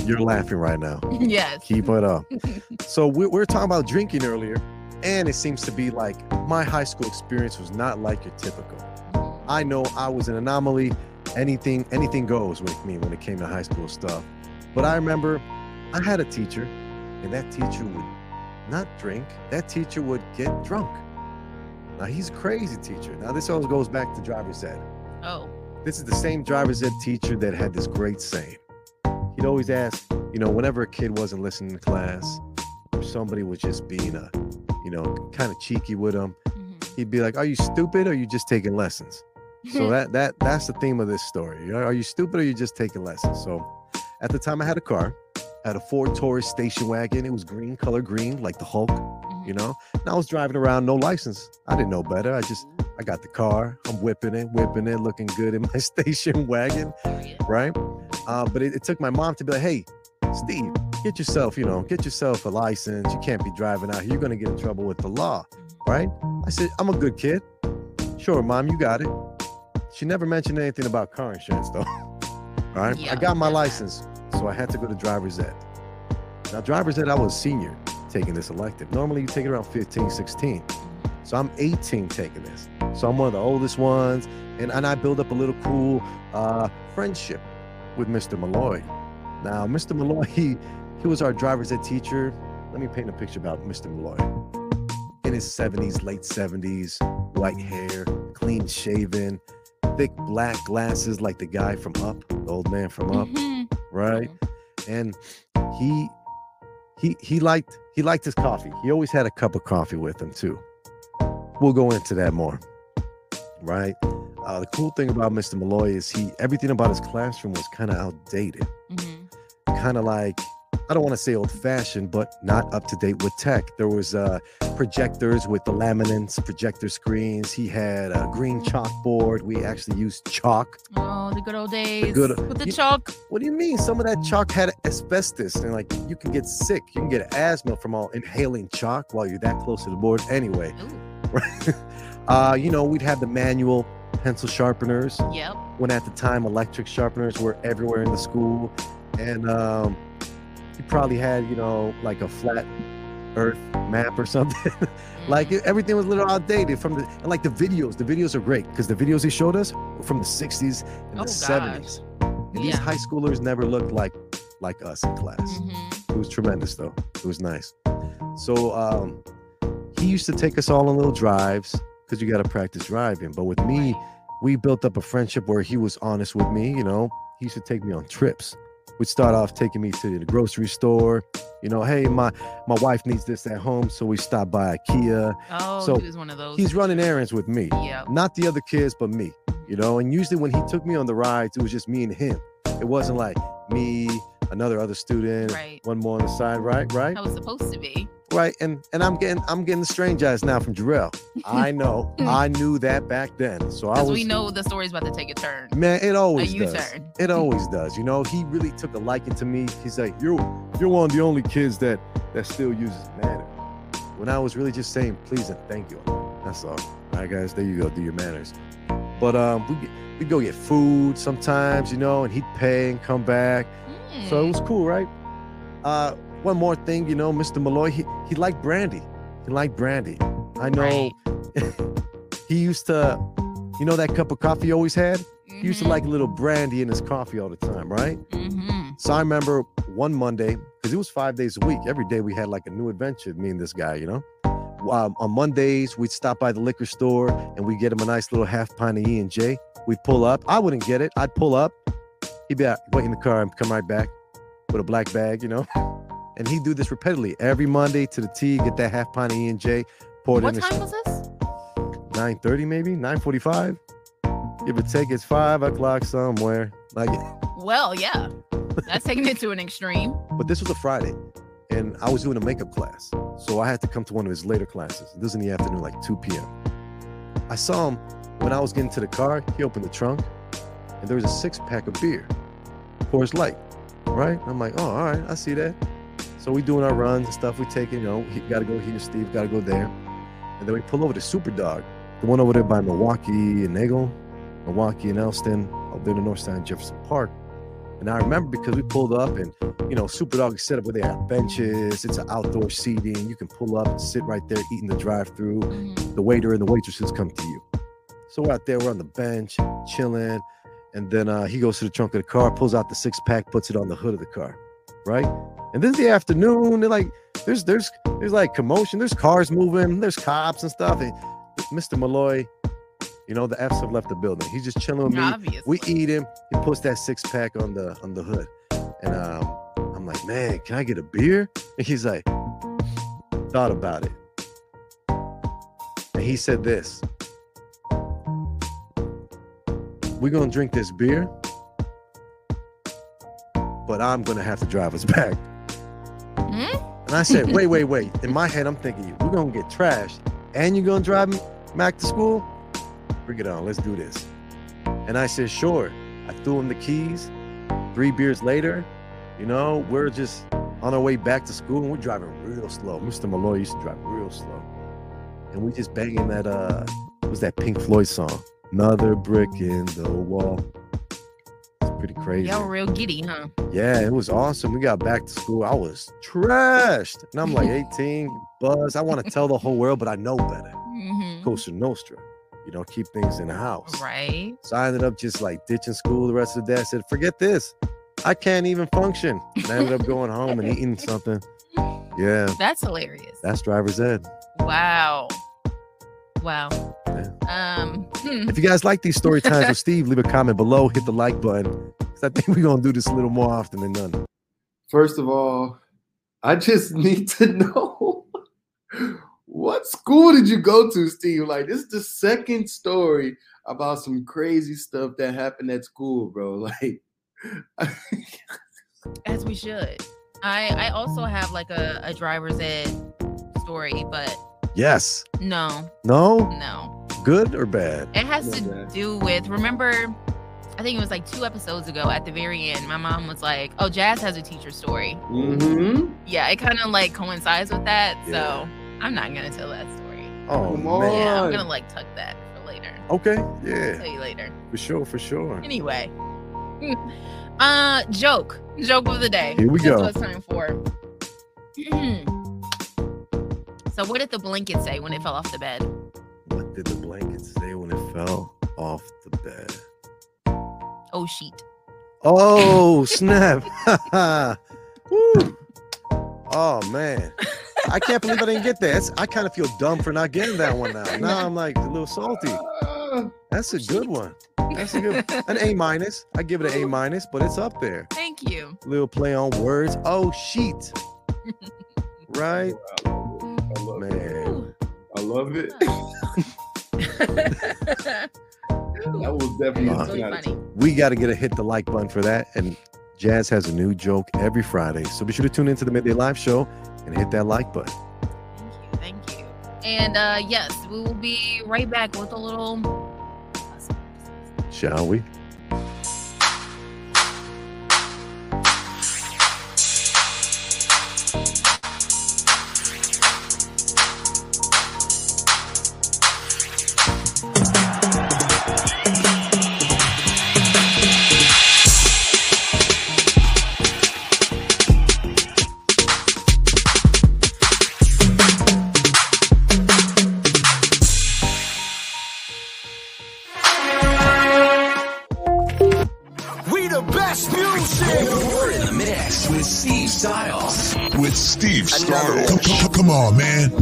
you're laughing right now. Yes. Keep it up. so we, we were talking about drinking earlier, and it seems to be like my high school experience was not like your typical. I know I was an anomaly. Anything, anything goes with me when it came to high school stuff. But I remember I had a teacher, and that teacher would not drink. That teacher would get drunk. Now he's a crazy teacher. Now this always goes back to driver's ed. Oh. This is the same driver's ed teacher that had this great saying. He'd always ask, you know, whenever a kid wasn't listening to class, or somebody was just being a, you know, kind of cheeky with him, mm-hmm. he'd be like, "Are you stupid or are you just taking lessons?" So that that that's the theme of this story. Are you stupid or are you just taking lessons? So at the time I had a car, I had a Ford Taurus station wagon. It was green, color green, like the Hulk, you know. And I was driving around, no license. I didn't know better. I just I got the car. I'm whipping it, whipping it, looking good in my station wagon, right? Uh, but it, it took my mom to be like, "Hey, Steve, get yourself, you know, get yourself a license. You can't be driving out here. You're gonna get in trouble with the law, right?" I said, "I'm a good kid. Sure, mom, you got it." She never mentioned anything about car insurance though. All right, I got my license, so I had to go to driver's ed. Now, driver's ed, I was senior taking this elective. Normally, you take it around 15, 16. So I'm 18 taking this. So I'm one of the oldest ones, and, and I build up a little cool uh, friendship with Mr. Malloy. Now, Mr. Malloy, he, he was our driver's ed teacher. Let me paint a picture about Mr. Malloy. In his 70s, late 70s, white hair, clean shaven, thick black glasses like the guy from Up, the old man from Up, right? And he he he liked he liked his coffee. He always had a cup of coffee with him too. We'll go into that more, right? Uh, the cool thing about Mr. Malloy is he everything about his classroom was kind of outdated, kind of like I don't want to say old fashioned, but not up to date with tech. There was uh, projectors with the laminates, projector screens. He had a green chalkboard. We actually used chalk. Oh, the good old days. good- With the you- chalk. What do you mean? Some of that chalk had asbestos, and like you can get sick. You can get asthma from all inhaling chalk while you're that close to the board. Anyway, right? uh, you know, we'd have the manual pencil sharpeners. Yep. When at the time electric sharpeners were everywhere in the school, and um, you probably had you know like a flat Earth map or something. like it- everything was a little outdated from the and like the videos. The videos are great because the videos he showed us were from the 60s and Oh, the 70s. And these Yeah. high schoolers never looked like like us in class. Mm-hmm. It was tremendous though. It was nice. So um he used to take us all on little drives because you got to practice driving. But with me, we built up a friendship where he was honest with me. You know, he used to take me on trips. We'd start off taking me to the grocery store. You know, hey, my my wife needs this at home, so we stop by IKEA. Oh, so he was one of those. He's running errands with me, Yep. not the other kids, but me. You know, and usually when he took me on the rides, it was just me and him. It wasn't like me, another other student, Right. one more on the side, right? Right? How was supposed to be. Right. And and I'm getting I'm getting strange eyes now from Jarrell. I know. I knew that back then. So I was we know the story's about to take a turn. man, it always a does. U-turn. It always does. You know, he really took a liking to me. He's like, You're you're one of the only kids that that still uses manners. When I was really just saying please and thank you. That's all. All right, guys, there you go. Do your manners. But um we we go get food sometimes, you know, and he'd pay and come back. So it was cool, right? Uh, one more thing, you know, Mr. Malloy, he, he liked brandy. He liked brandy. I know he used to, you know, that cup of coffee he always had? He used to like a little brandy in his coffee all the time, right? So I remember one Monday, because it was five days a week. Every day we had like a new adventure, me and this guy, you know? Um, on Mondays, we'd stop by the liquor store and we'd get him a nice little half pint of E and J. We'd pull up. I wouldn't get it. I'd pull up. He'd be out, wait in the car and come right back with a black bag, you know? And he'd do this repeatedly every Monday to the T, get that half pint of E and J, pour it What in time was this? 9:30 maybe, 9:45. Give or take, it's five o'clock somewhere. Like, Well, yeah. That's taking it to an extreme. but this was a Friday, and I was doing a makeup class, so I had to come to one of his later classes. This was in the afternoon, like 2 p.m. I saw him when I was getting to the car. He opened the trunk, and there was a six pack of beer, Coors Light, right? I'm like, oh, all right, I see that. So we doing our runs and stuff. We taking, you know, he got to go here, Steve got to go there. And then we pull over to Superdawg, the one over there by Milwaukee and Nagle, Milwaukee and Elston, over there in the north side of Jefferson Park. And I remember because we pulled up and, you know, Superdawg is set up where they have benches. It's an outdoor seating. You can pull up and sit right there eating the drive through. The waiter and the waitresses come to you. So we're out there, we're on the bench, chilling. And then uh, he goes to the trunk of the car, pulls out the six pack, puts it on the hood of the car. Right. And this is the afternoon. They're like, there's there's there's like commotion, there's cars moving, there's cops and stuff. And Mr. Malloy, you know, the F's have left the building. He's just chilling with me. Obviously. We eat him. He puts that six pack on the on the hood. And um, I'm like, man, can I get a beer? And he's like, thought about it. And he said this. We're gonna drink this beer, but I'm gonna have to drive us back. And I said, wait, wait, wait. In my head, I'm thinking, we're gonna get trashed, and you're gonna drive me back to school? Bring it on, let's do this. And I said, sure. I threw him the keys. Three beers later, you know, we're just on our way back to school and we're driving real slow. Mr. Malloy used to drive real slow. And we just banging that uh what was that Pink Floyd song? Another brick in the wall. Pretty crazy. Y'all real giddy, huh? Yeah, it was awesome. We got back to school. I was trashed. And I'm like 18, buzz. I want to tell the whole world, but I know better. Mhm. Cosa Nostra. You know, keep things in the house. Right. So I ended up just like ditching school the rest of the day. I said, forget this. I can't even function. And I ended up going home and eating something. Yeah, That's hilarious. that's driver's ed. Wow. Wow. Um. hmm. If you guys like these story times with Steve, leave a comment below, hit the like button. Because I think we're going to do this a little more often than none. First of all, I just need to know what school did you go to, Steve? Like, this is the second story about some crazy stuff that happened at school, bro. Like, As we should. I I also have like a, a driver's ed story, but Yes. no, No? no. Good or bad? It has to do with remember I think it was like two episodes ago at the very end, my mom was like, Oh, Jazz has a teacher story. mm-hmm. Yeah, it kind of like coincides with that. Yeah. So I'm not gonna tell that story. Oh, man. Yeah, I'm gonna like tuck that for later. Okay. Yeah. I'll Yeah. tell you later. For sure. For sure. Anyway. Uh joke. Joke of the day. Here we That's go. what it's time for. so what did the blanket say when it fell off the bed? What did the blanket say when it fell off the bed? Oh sheet. Oh, snap. Woo. Oh, man. I can't believe I didn't get that. It's- I kind of feel dumb for not getting that one now. Now I'm like a little salty. That's a good one. That's a good an A minus. I give it an A minus, but it's up there. Thank you. Little play on words. Oh, sheet. Right? Man. I love it. That was definitely Uh, really funny. We got to get a hit the like button for that. And Jazz has a new joke every Friday. So be sure to tune into the Midday Live Show and hit that like button. Thank you. Thank you. And uh yes, we will be right back with a little Shall we? We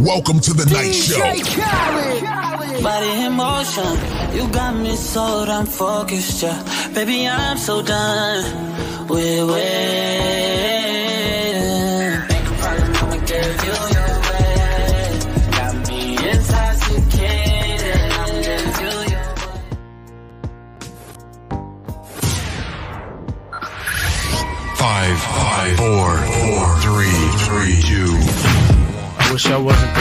Welcome to the night show. Body in motion, you got me so damn focused, yeah. Baby, I'm so done with waiting. Ain't no problem, I'ma give you your way. Got me intoxicated, I'ma you your Five, five, four, four, three, three, two. I wish I wasn't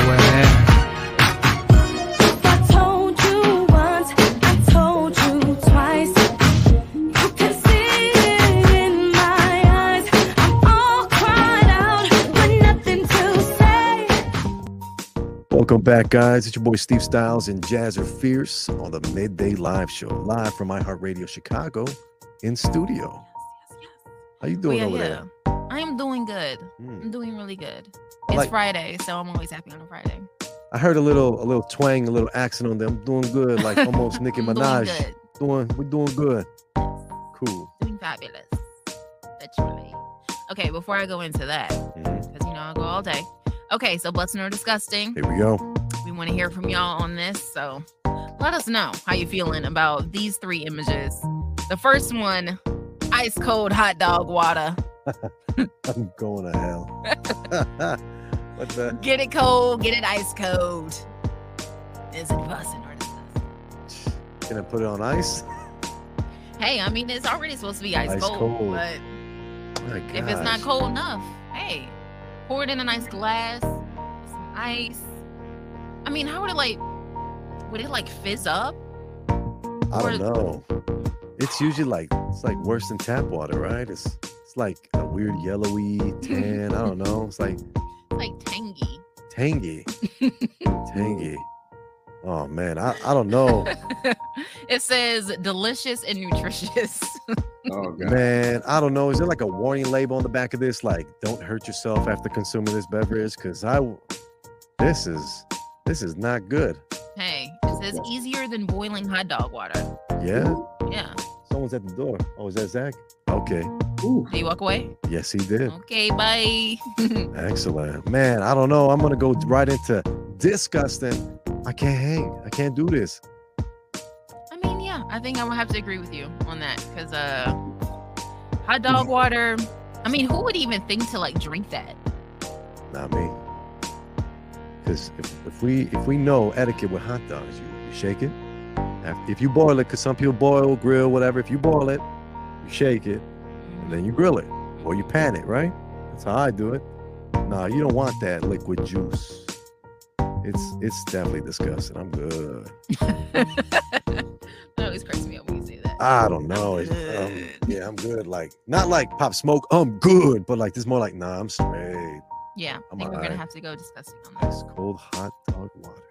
Welcome back, guys. It's your boy Steve Stylez and Jazzer Fierce on the Midday Live Show, live from iHeartRadio Chicago in studio. How you doing yeah, over yeah. there? I am doing good. Mm. I'm doing really good. It's like- Friday, so I'm always happy on a Friday. I heard a little, a little twang, a little accent on them. Doing good, like almost Nicki I'm doing Minaj. good. Doing, we're doing good. Cool. Doing fabulous. Literally. Okay, before I go into that, because Mhm. you know I'll go all day. Okay, so Bustin' or Disgusting. Here we go. We want to hear from y'all on this. So let us know how you feeling about these three images. The first one, ice cold hot dog water. I'm going to hell. what the? Get it cold, get it ice cold. Is it busting or? Can I put it on ice? Hey, I mean it's already supposed to be ice, Ice cold, cold. but if it's not cold enough, hey, pour it in a nice glass, some ice. I mean, how would it like? Would it like fizz up? I don't know. It's usually like it's like worse than tap water, right? It's it's like a weird yellowy tan. I don't know. It's like like tangy. tangy, tangy. Oh man, I, I don't know, it says delicious and nutritious. Oh man. I don't know. Is there like a warning label on the back of this, like don't hurt yourself after consuming this beverage? Because I, this is this is not good. hey, it says easier than boiling hot dog water. Yeah, Yeah. someone's at the door. Oh, is that Zach? Okay. Ooh. Do you walk away? Yes, he did. Okay, bye. Excellent. Man, I don't know. I'm gonna go right into disgusting. I can't hang. I can't do this. I mean, yeah, I think I would have to agree with you on that because uh, hot dog water. I mean, who would even think to like drink that? Not me. Because if, if we if we know etiquette with hot dogs, you, you shake it. If you boil it, because some people boil, grill, whatever. If you boil it, you shake it, and then you grill it, or you pan it, right? That's how I do it. Nah, you don't want that liquid juice. It's it's definitely disgusting. I'm good. That always cracks me up when you say that. I don't know. It's, um, yeah, I'm good. Like not like pop smoke. I'm good, but like this more like nah, I'm straight. Yeah, I I'm think we're gonna have to go disgusting on that. Ice cold hot dog water.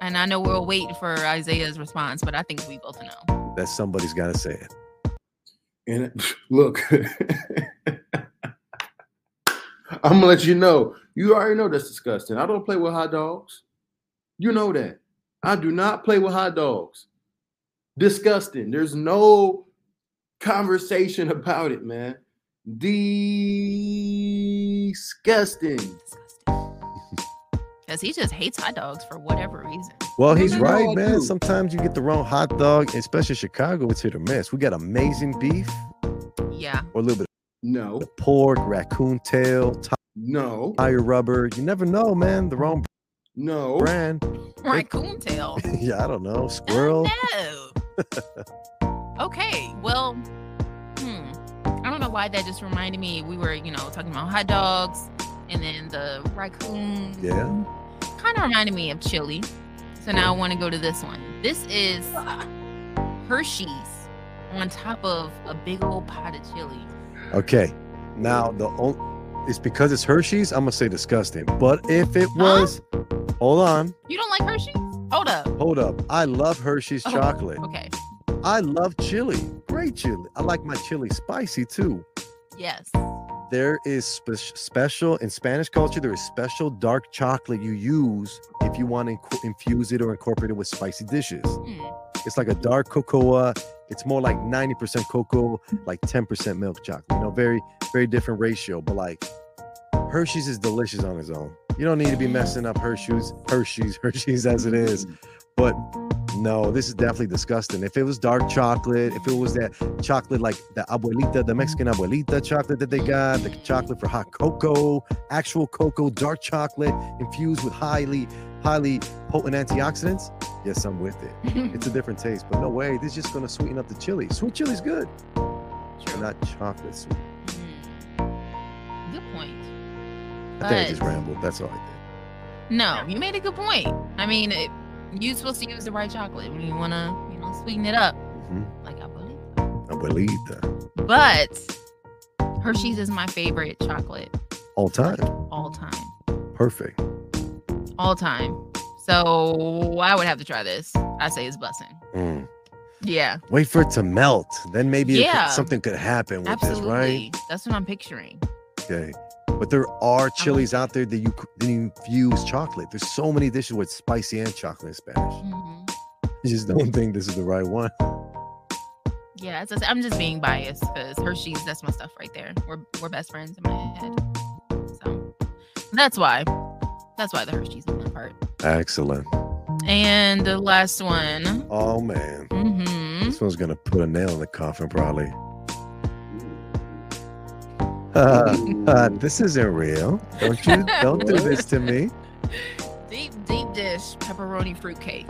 And I know we'll wait for Isaiah's response, but I think we both know. That somebody's got to say it. And it- look, I'm gonna let you know. You already know that's disgusting. I don't play with hot dogs. You know that. I do not play with hot dogs. Disgusting. There's no conversation about it, man. Disgusting. Because he just hates hot dogs for whatever reason. Well, he's no, no, right, man. do. Sometimes you get the wrong hot dog, especially Chicago. It's hit or miss. We got amazing beef Yeah. or a little bit No, of pork, raccoon tail, no, tire rubber. You never know, man. The wrong no. brand. Raccoon tail. yeah, I don't know. Squirrel. No. okay. Well. I don't know why that just reminded me. We were, you know, talking about hot dogs and then the raccoon. Yeah. Kind of reminded me of chili. So now I want to go to this one. This is Hershey's on top of a big old pot of chili. Okay. Now the only it's because it's Hershey's. I'm gonna say disgusting. But if it was, hold on, You don't like Hershey's? Hold up. hold up. I love Hershey's Oh, chocolate. Okay. I love chili. Great chili. I like my chili spicy too. Yes. There is spe- special in Spanish culture. There is special dark chocolate you use if you want to inc- infuse it or incorporate it with spicy dishes. Hmm. It's like a dark cocoa. It's more like 90% cocoa, like 10% milk chocolate. You know, very, very different ratio. But like Hershey's is delicious on its own. You don't need to be messing up Hershey's, Hershey's, Hershey's as it is. But no, this is definitely disgusting. If it was dark chocolate, if it was that chocolate like the abuelita, the Mexican abuelita chocolate that they got, the chocolate for hot cocoa, actual cocoa, dark chocolate infused with highly, highly potent antioxidants, yes, I'm with it. It's a different taste, but no way. This is just gonna sweeten up the chili. Sweet chili's good. But not chocolate sweet. Mm. Good point. I think I just rambled. That's all I did. No, you made a good point. I mean, it, you're supposed to use the right chocolate when you want to, you know, sweeten it up. Mhm. Like I believe. Abuelita. But Hershey's is my favorite chocolate All time. all time. Perfect. All time. So I would have to try this. I say it's bussing. Mm. Yeah, Wait for it to melt. Then maybe it could- something could happen with absolutely. this, right? That's what I'm picturing. Okay. But there are chilies out there that you c- that infuse chocolate. There's so many dishes with spicy and chocolate in Spanish. Mhm. You just don't think this is the right one. Yeah, it's just, I'm just being biased because Hershey's, that's my stuff right there. We're we're best friends in my head. So that's why. That's why the Hershey's in that part. Excellent. And the last one. Oh man. hmm This one's gonna put a nail in the coffin, probably. Uh, uh, this isn't real. Don't you? Don't do this to me. Deep, deep dish pepperoni fruitcake.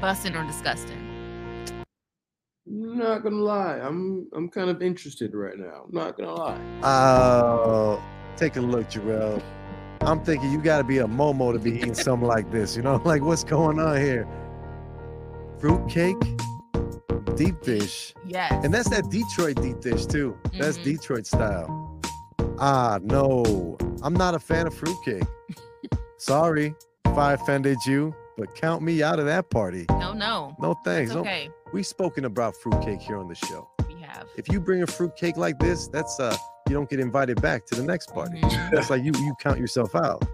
Bussin' or disgusting? Not gonna lie, I'm I'm kind of interested right now. Not gonna lie. Oh, take a look, Jarrell. I'm thinking you got to be a Momo to be eating something like this. You know, like what's going on here? Fruitcake, deep dish, Yes. and that's that Detroit deep dish too. That's Mhm. Detroit style. Ah, no, I'm not a fan of fruitcake. Sorry if I offended you, but count me out of that party. No, no. No thanks. No- okay. We've spoken about fruitcake here on the show. We have. If you bring a fruitcake like this, that's uh you don't get invited back to the next party. Mm-hmm. That's like you you count yourself out.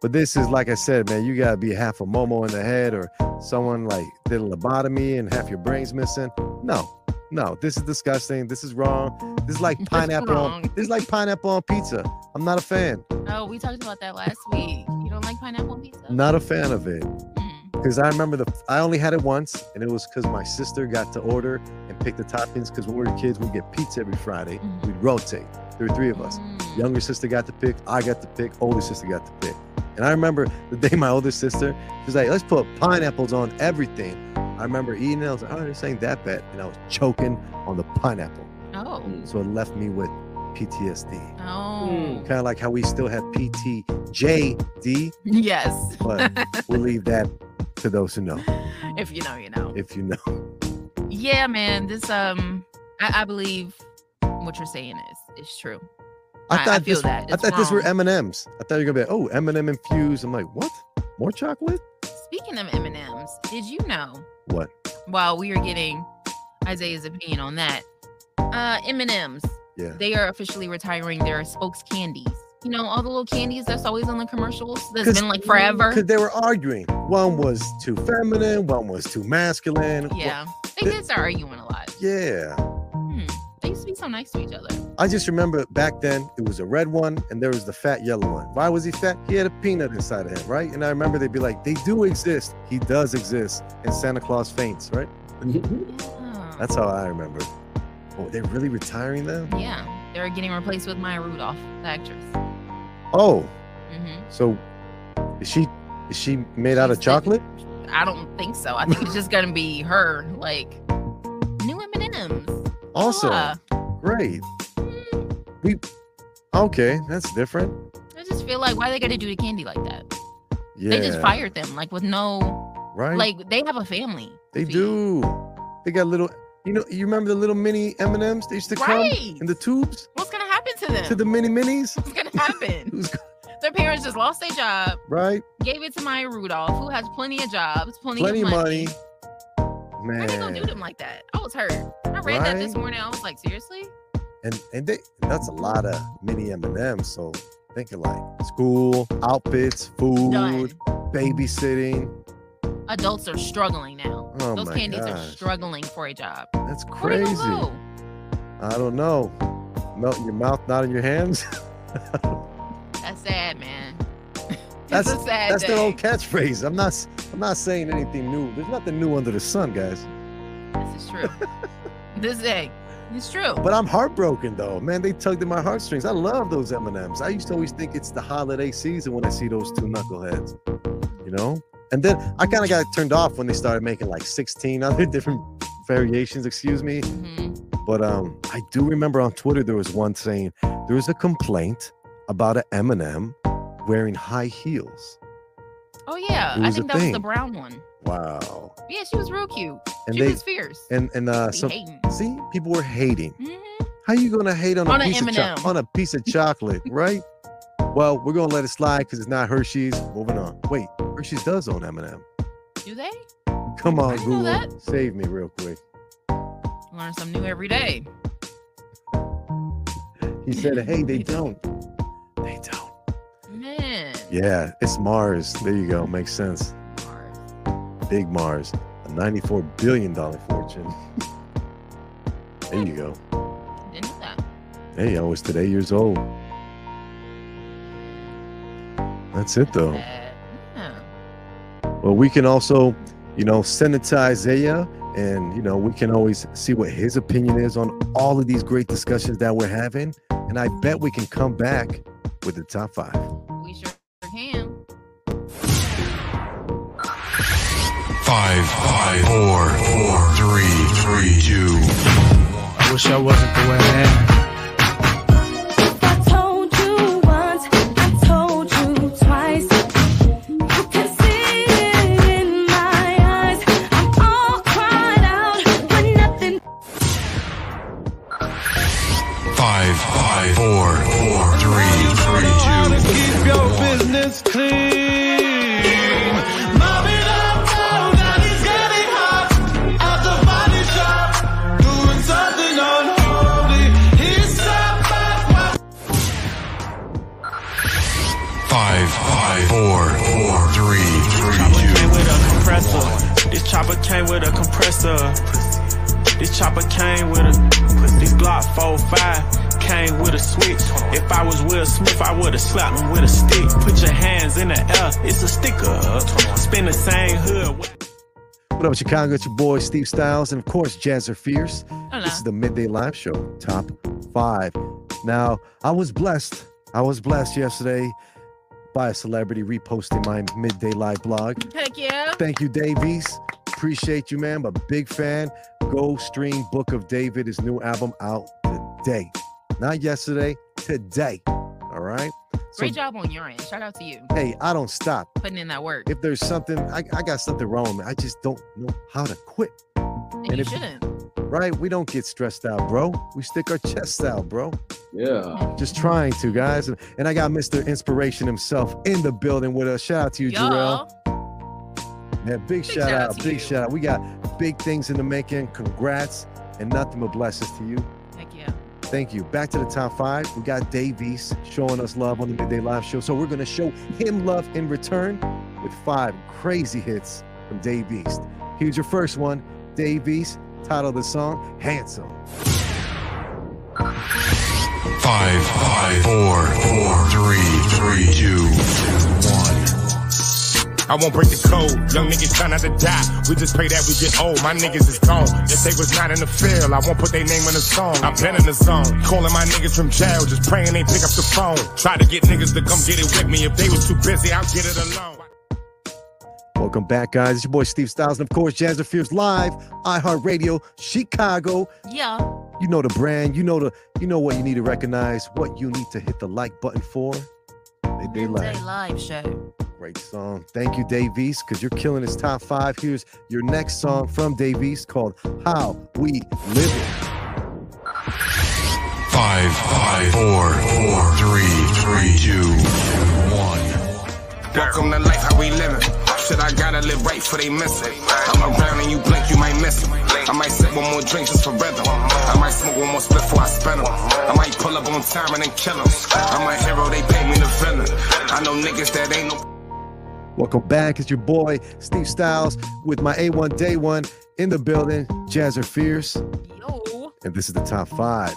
But this is like I said, man, you gotta be half a momo in the head or someone like did a lobotomy and half your brain's missing. No, no, this is disgusting. This is wrong. This is like pineapple on this is like pineapple on pizza. I'm not a fan. Oh, we talked about that last week. You don't like pineapple on pizza? Not a fan of it. Mm. Because I remember the I only had it once, and it was because my sister got to order and pick the toppings. Because when we were kids, we'd get pizza every Friday. Mm-hmm. We'd rotate. There were three of us. Mm. Younger sister got to pick. I got to pick. Older sister got to pick. And I remember the day my older sister, she was like, "Let's put pineapples on everything." I remember eating it. I was like, "Oh, this ain't that bad," and I was choking on the pineapple. Oh. So it left me with PTSD. Oh. Kind of like how we still have PTJD, Yes. but we'll leave that to those who know. if you know, you know. If you know. Yeah, man. This um, I, I believe what you're saying is is true. I I- I thought feel this. I thought this were. M and M's. I thought you were gonna be like, oh M and M infused. I'm like, what? More chocolate? Speaking of M and M's, did you know? What? While we are getting Isaiah's opinion on that, uh, M and M's. Yeah. They are officially retiring their spokes candies. You know, all the little candies that's always on the commercials that's been like forever. Because they were arguing. One was too feminine. One was too masculine. Yeah, they did start arguing a lot. Yeah. They used to be so nice to each other. I just remember back then it was a red one and there was the fat yellow one. Why was he fat? He had a peanut inside of him, right? And I remember they'd be like, they do exist. He does exist. And Santa Claus faints, right? That's how I remember. Oh, they're really retiring them? Yeah, they're getting replaced with Maya Rudolph, the actress. Oh, hmm so is she is she made out of chocolate? I don't think so. I think it's just gonna be her, like Awesome. Yeah. Great. We okay, that's different. I just feel like why they gotta do the candy like that? Yeah. They just fired them, like with no, Right. like they have a family. They do. They got little. You know, you remember the little mini M and M's? They used to come in the tubes What's gonna happen to them? to the mini minis, What's gonna happen? Who's Their parents just lost their job, right? gave it to Maya Rudolph, who has plenty of jobs, plenty, Plenty of of money. Money. Why they gonna do them like that? I was hurt. I read that this morning. I was like, seriously? and and they that's a lot of mini M and M's. So thinking like school, outfits, food, Done. babysitting. Adults are struggling now. Oh Those candies are struggling for a job. That's crazy. go? I don't know. Melt in your mouth, not in your hands. That's sad, man. That's a sad that's day. their old catchphrase. I'm not I'm not saying anything new. There's nothing new under the sun, guys. This is true. this day, it's true. But I'm heartbroken though, man. They tugged at my heartstrings. I love those M and M's. I used to always think it's the holiday season when I see those two knuckleheads, you know. And then I kind of got turned off when they started making like 16 other different variations. Excuse me. Mm-hmm. But um, I do remember on Twitter there was one saying there was a complaint about an M&M wearing high heels. Oh yeah, I think that was the brown one. Wow. Yeah, she was real cute. And she they was fierce. and and uh, so hating. see, people were hating. How you gonna hate on, On a piece of cho- M&M. on a piece of chocolate, right? Well, we're gonna let it slide because it's not Hershey's. Moving on. Wait, Hershey's does own M&M. Do they? Come on, Google, that. save me real quick. Learn something new every day. He said, "Hey, they don't." Yeah, it's Mars. There you go. Makes sense. Mars. Big Mars, a ninety-four billion dollar fortune. There you go. Didn't know that. Hey, I was today years old. That's it though. Uh, yeah. Well, we can also, you know, send it to Isaiah and, you know, we can always see what his opinion is on all of these great discussions that we're having. And I bet we can come back with the top five. Five, five, four, four, three, three, two. I wish I wasn't the way I am. Smith, I would have slapped him with a stick. Put your hands in the air, it's a sticker. Spin the same hood. What up, Chicago? It's your boy Steve Stylez, and of course, Jazzer Fierce. Hello. This is the Midday Live Show, top five. Now, I was blessed. I was blessed yesterday by a celebrity reposting my Midday Live blog. Heck yeah. Thank you, Dave East. Appreciate you, man. I'm a big fan. Go stream Book of David, his new album out today. Not yesterday, today. All right. So, Great job on your end. Shout out to you. hey, I don't stop. Putting in that work. If there's something, I, I got something wrong with me. I just don't know how to quit. And you if- shouldn't. Right? We don't get stressed out, bro. We stick our chests out, bro. Yeah. Just trying to, guys. And, and I got Mr. Inspiration himself in the building with us. Shout out to you, Jarrell. Yeah, big, shout, shout out out. Big you. shout out. We got big things in the making. Congrats. And nothing but blessings to you. Thank you. Back to the top five. We got Dave East showing us love on the Midday Live Show. So we're going to show him love in return with five crazy hits from Dave East. Here's your first one Dave East, title of the song, Handsome. Five, five, four, four, three, three, two, one. I won't break the code. Young niggas try not to die. We just pray that we get old. My niggas is gone. If they was not in the field, I won't put their name in the song. I've been in the zone. Calling my niggas from jail, just praying they pick up the phone. Try to get niggas to come get it with me. If they was too busy, I'll get it alone. Welcome back, guys. It's your boy Steve Stylez, and of course, Jazz Fears Live, iHeartRadio, Chicago. Yeah. You know the brand. You know the. You know what you need to recognize. What you need to hit the like button for. Midday Day Live. live show. Great song. Thank you, Dave East, because you're killing his top five. Here's your next song from Dave East called "How We Live It." Five, five, four, four, three, three, two, one. Welcome to life, how we living. Shit, I gotta live right for they miss it. I'm around and you blink, you might miss it. I might sip one more drink just for rhythm. I might smoke one more split before I spend 'em. I might pull up on time and then kill 'em. I'm a hero, they pay me the villain. I know niggas that ain't no. Welcome back. It's your boy Steve Stylez with my A1 Day One in the building. Jazzer Fierce. And this is the top five.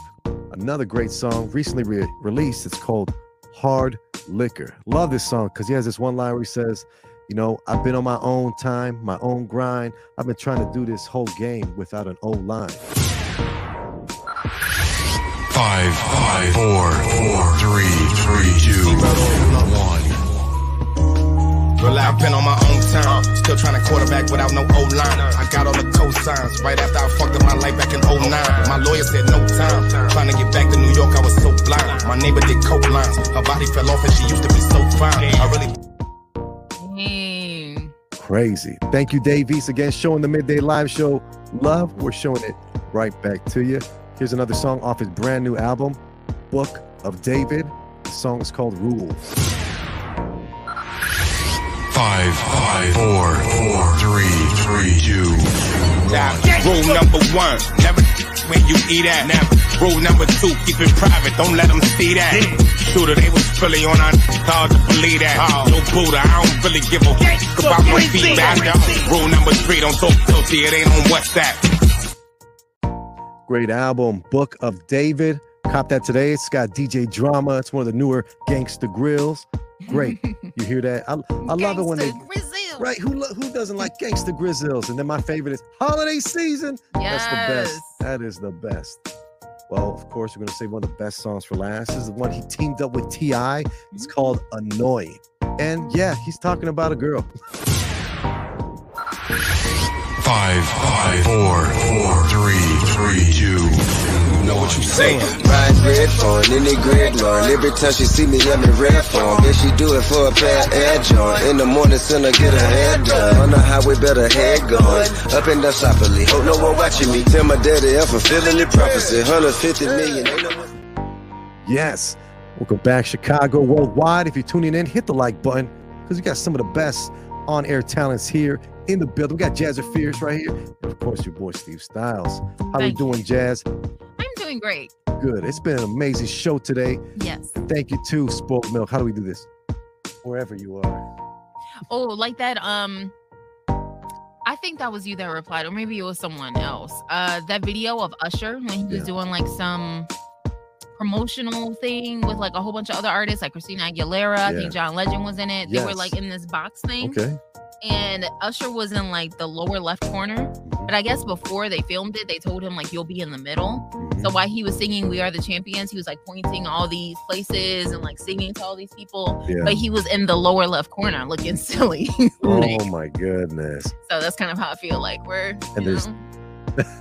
Another great song recently re- released. It's called Hard Liquor. Love this song because he has this one line where he says, You know, I've been on my own time, my own grind. I've been trying to do this whole game without an O line. Five, five, four, four, three, three, two, one. Well, I've been on my own time. Still trying to quarterback without no O line. I got all the cosigns right after I fucked up my life back in 09. My lawyer said no time. Trying to get back to New York, I was so blind. My neighbor did coke lines. Her body fell off and she used to be so fine. I really. Crazy. Thank you, Dave East, again, showing the Midday Live Show love. We're showing it right back to you. Here's another song off his brand new album, Book of David. The song is called Rules. Five, five, four, four, three, three, two, rule number one, never when you eat at. Now, rule number two, keep it private, don't let them see that. Shooter, they was fully on our hard to believe that. No Buddha, I don't really give a fuck about my feedback. Rule number three, don't talk guilty, it ain't on WhatsApp. Great album, Book of David. Cop that today. It's got DJ Drama. It's one of the newer Gangsta Grillz. Great. you hear that? I, I love it when they Grizzles. right. Who lo- who doesn't like Gangsta Grizzles? And then my favorite is Holiday Season. That's the best. That is the best. Well, of course, we're gonna say one of the best songs for last. This is the one he teamed up with Ti. It's mm-hmm. called Annoy. And yeah, he's talking about a girl. five, five, four, four, three, three, two, know what you say. Ride red phone, in the grid Lord. Every time she see me, I'm in red phone. If she do it for a pair of air joint. In the morning, send her get her hair done. On the highway, better head going. Up and down softly. Hope no one watching me. Tell my daddy I'm fulfilling the prophecy. 150 million. Ain't no one Yes. Welcome back, Chicago Worldwide. If you're tuning in, hit the like button because we got some of the best on air talents here in the building. We got Jazz JazzerFierce right here. And of course, your boy Steve Stylez. How we Thank you. doing, Jazz? I'm doing great. Good. It's been an amazing show today. Yes. Thank you too, Spoiled Milk. How do we do this? Wherever you are. Oh, like that. Um, I think that was you that replied, or maybe it was someone else. Uh, that video of Usher when he was Yeah. doing like some promotional thing with like a whole bunch of other artists, like Christina Aguilera. I think John Legend was in it. They were like in this box thing. Okay. and Usher was in like the lower left corner. Mm-hmm. But I guess before they filmed it, they told him like you'll be in the middle. So while he was singing "We Are the Champions," he was like pointing all these places and like singing to all these people. Yeah. But he was in the lower left corner, looking silly. Oh my goodness. so that's kind of how I feel like we're And there's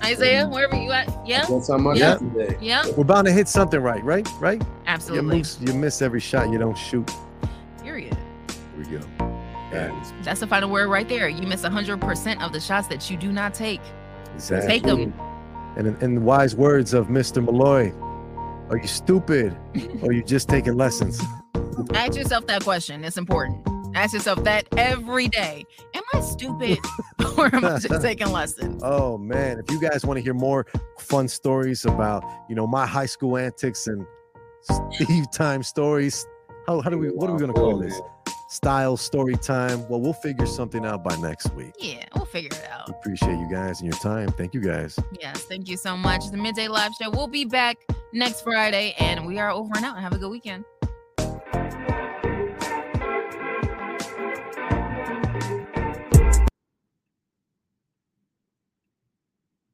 Isaiah, wherever you at. Yeah. That's how much Yeah. today. Yeah. we're bound to hit something right, right? Right? You, Absolutely. miss, you miss every shot you don't shoot. Period. Here we go. And That's the final word right there. You miss 100% of the shots that you do not take. exactly. Take them. And in, in the wise words of Mr. Malloy, are you stupid or are you just taking lessons? Ask yourself that question. It's important. Ask yourself that every day. Am I stupid or am I just taking lessons? Oh man, if you guys want to hear more fun stories about, you know, my high school antics and Steve time stories, how, how do we what are we gonna call this? Style story time. Well, we'll figure something out by next week. Yeah, we'll figure it out. Appreciate you guys and your time. Thank you guys. Yes, thank you so much. The Midday Live Show We'll be back next Friday, and we are over and out. Have a good weekend.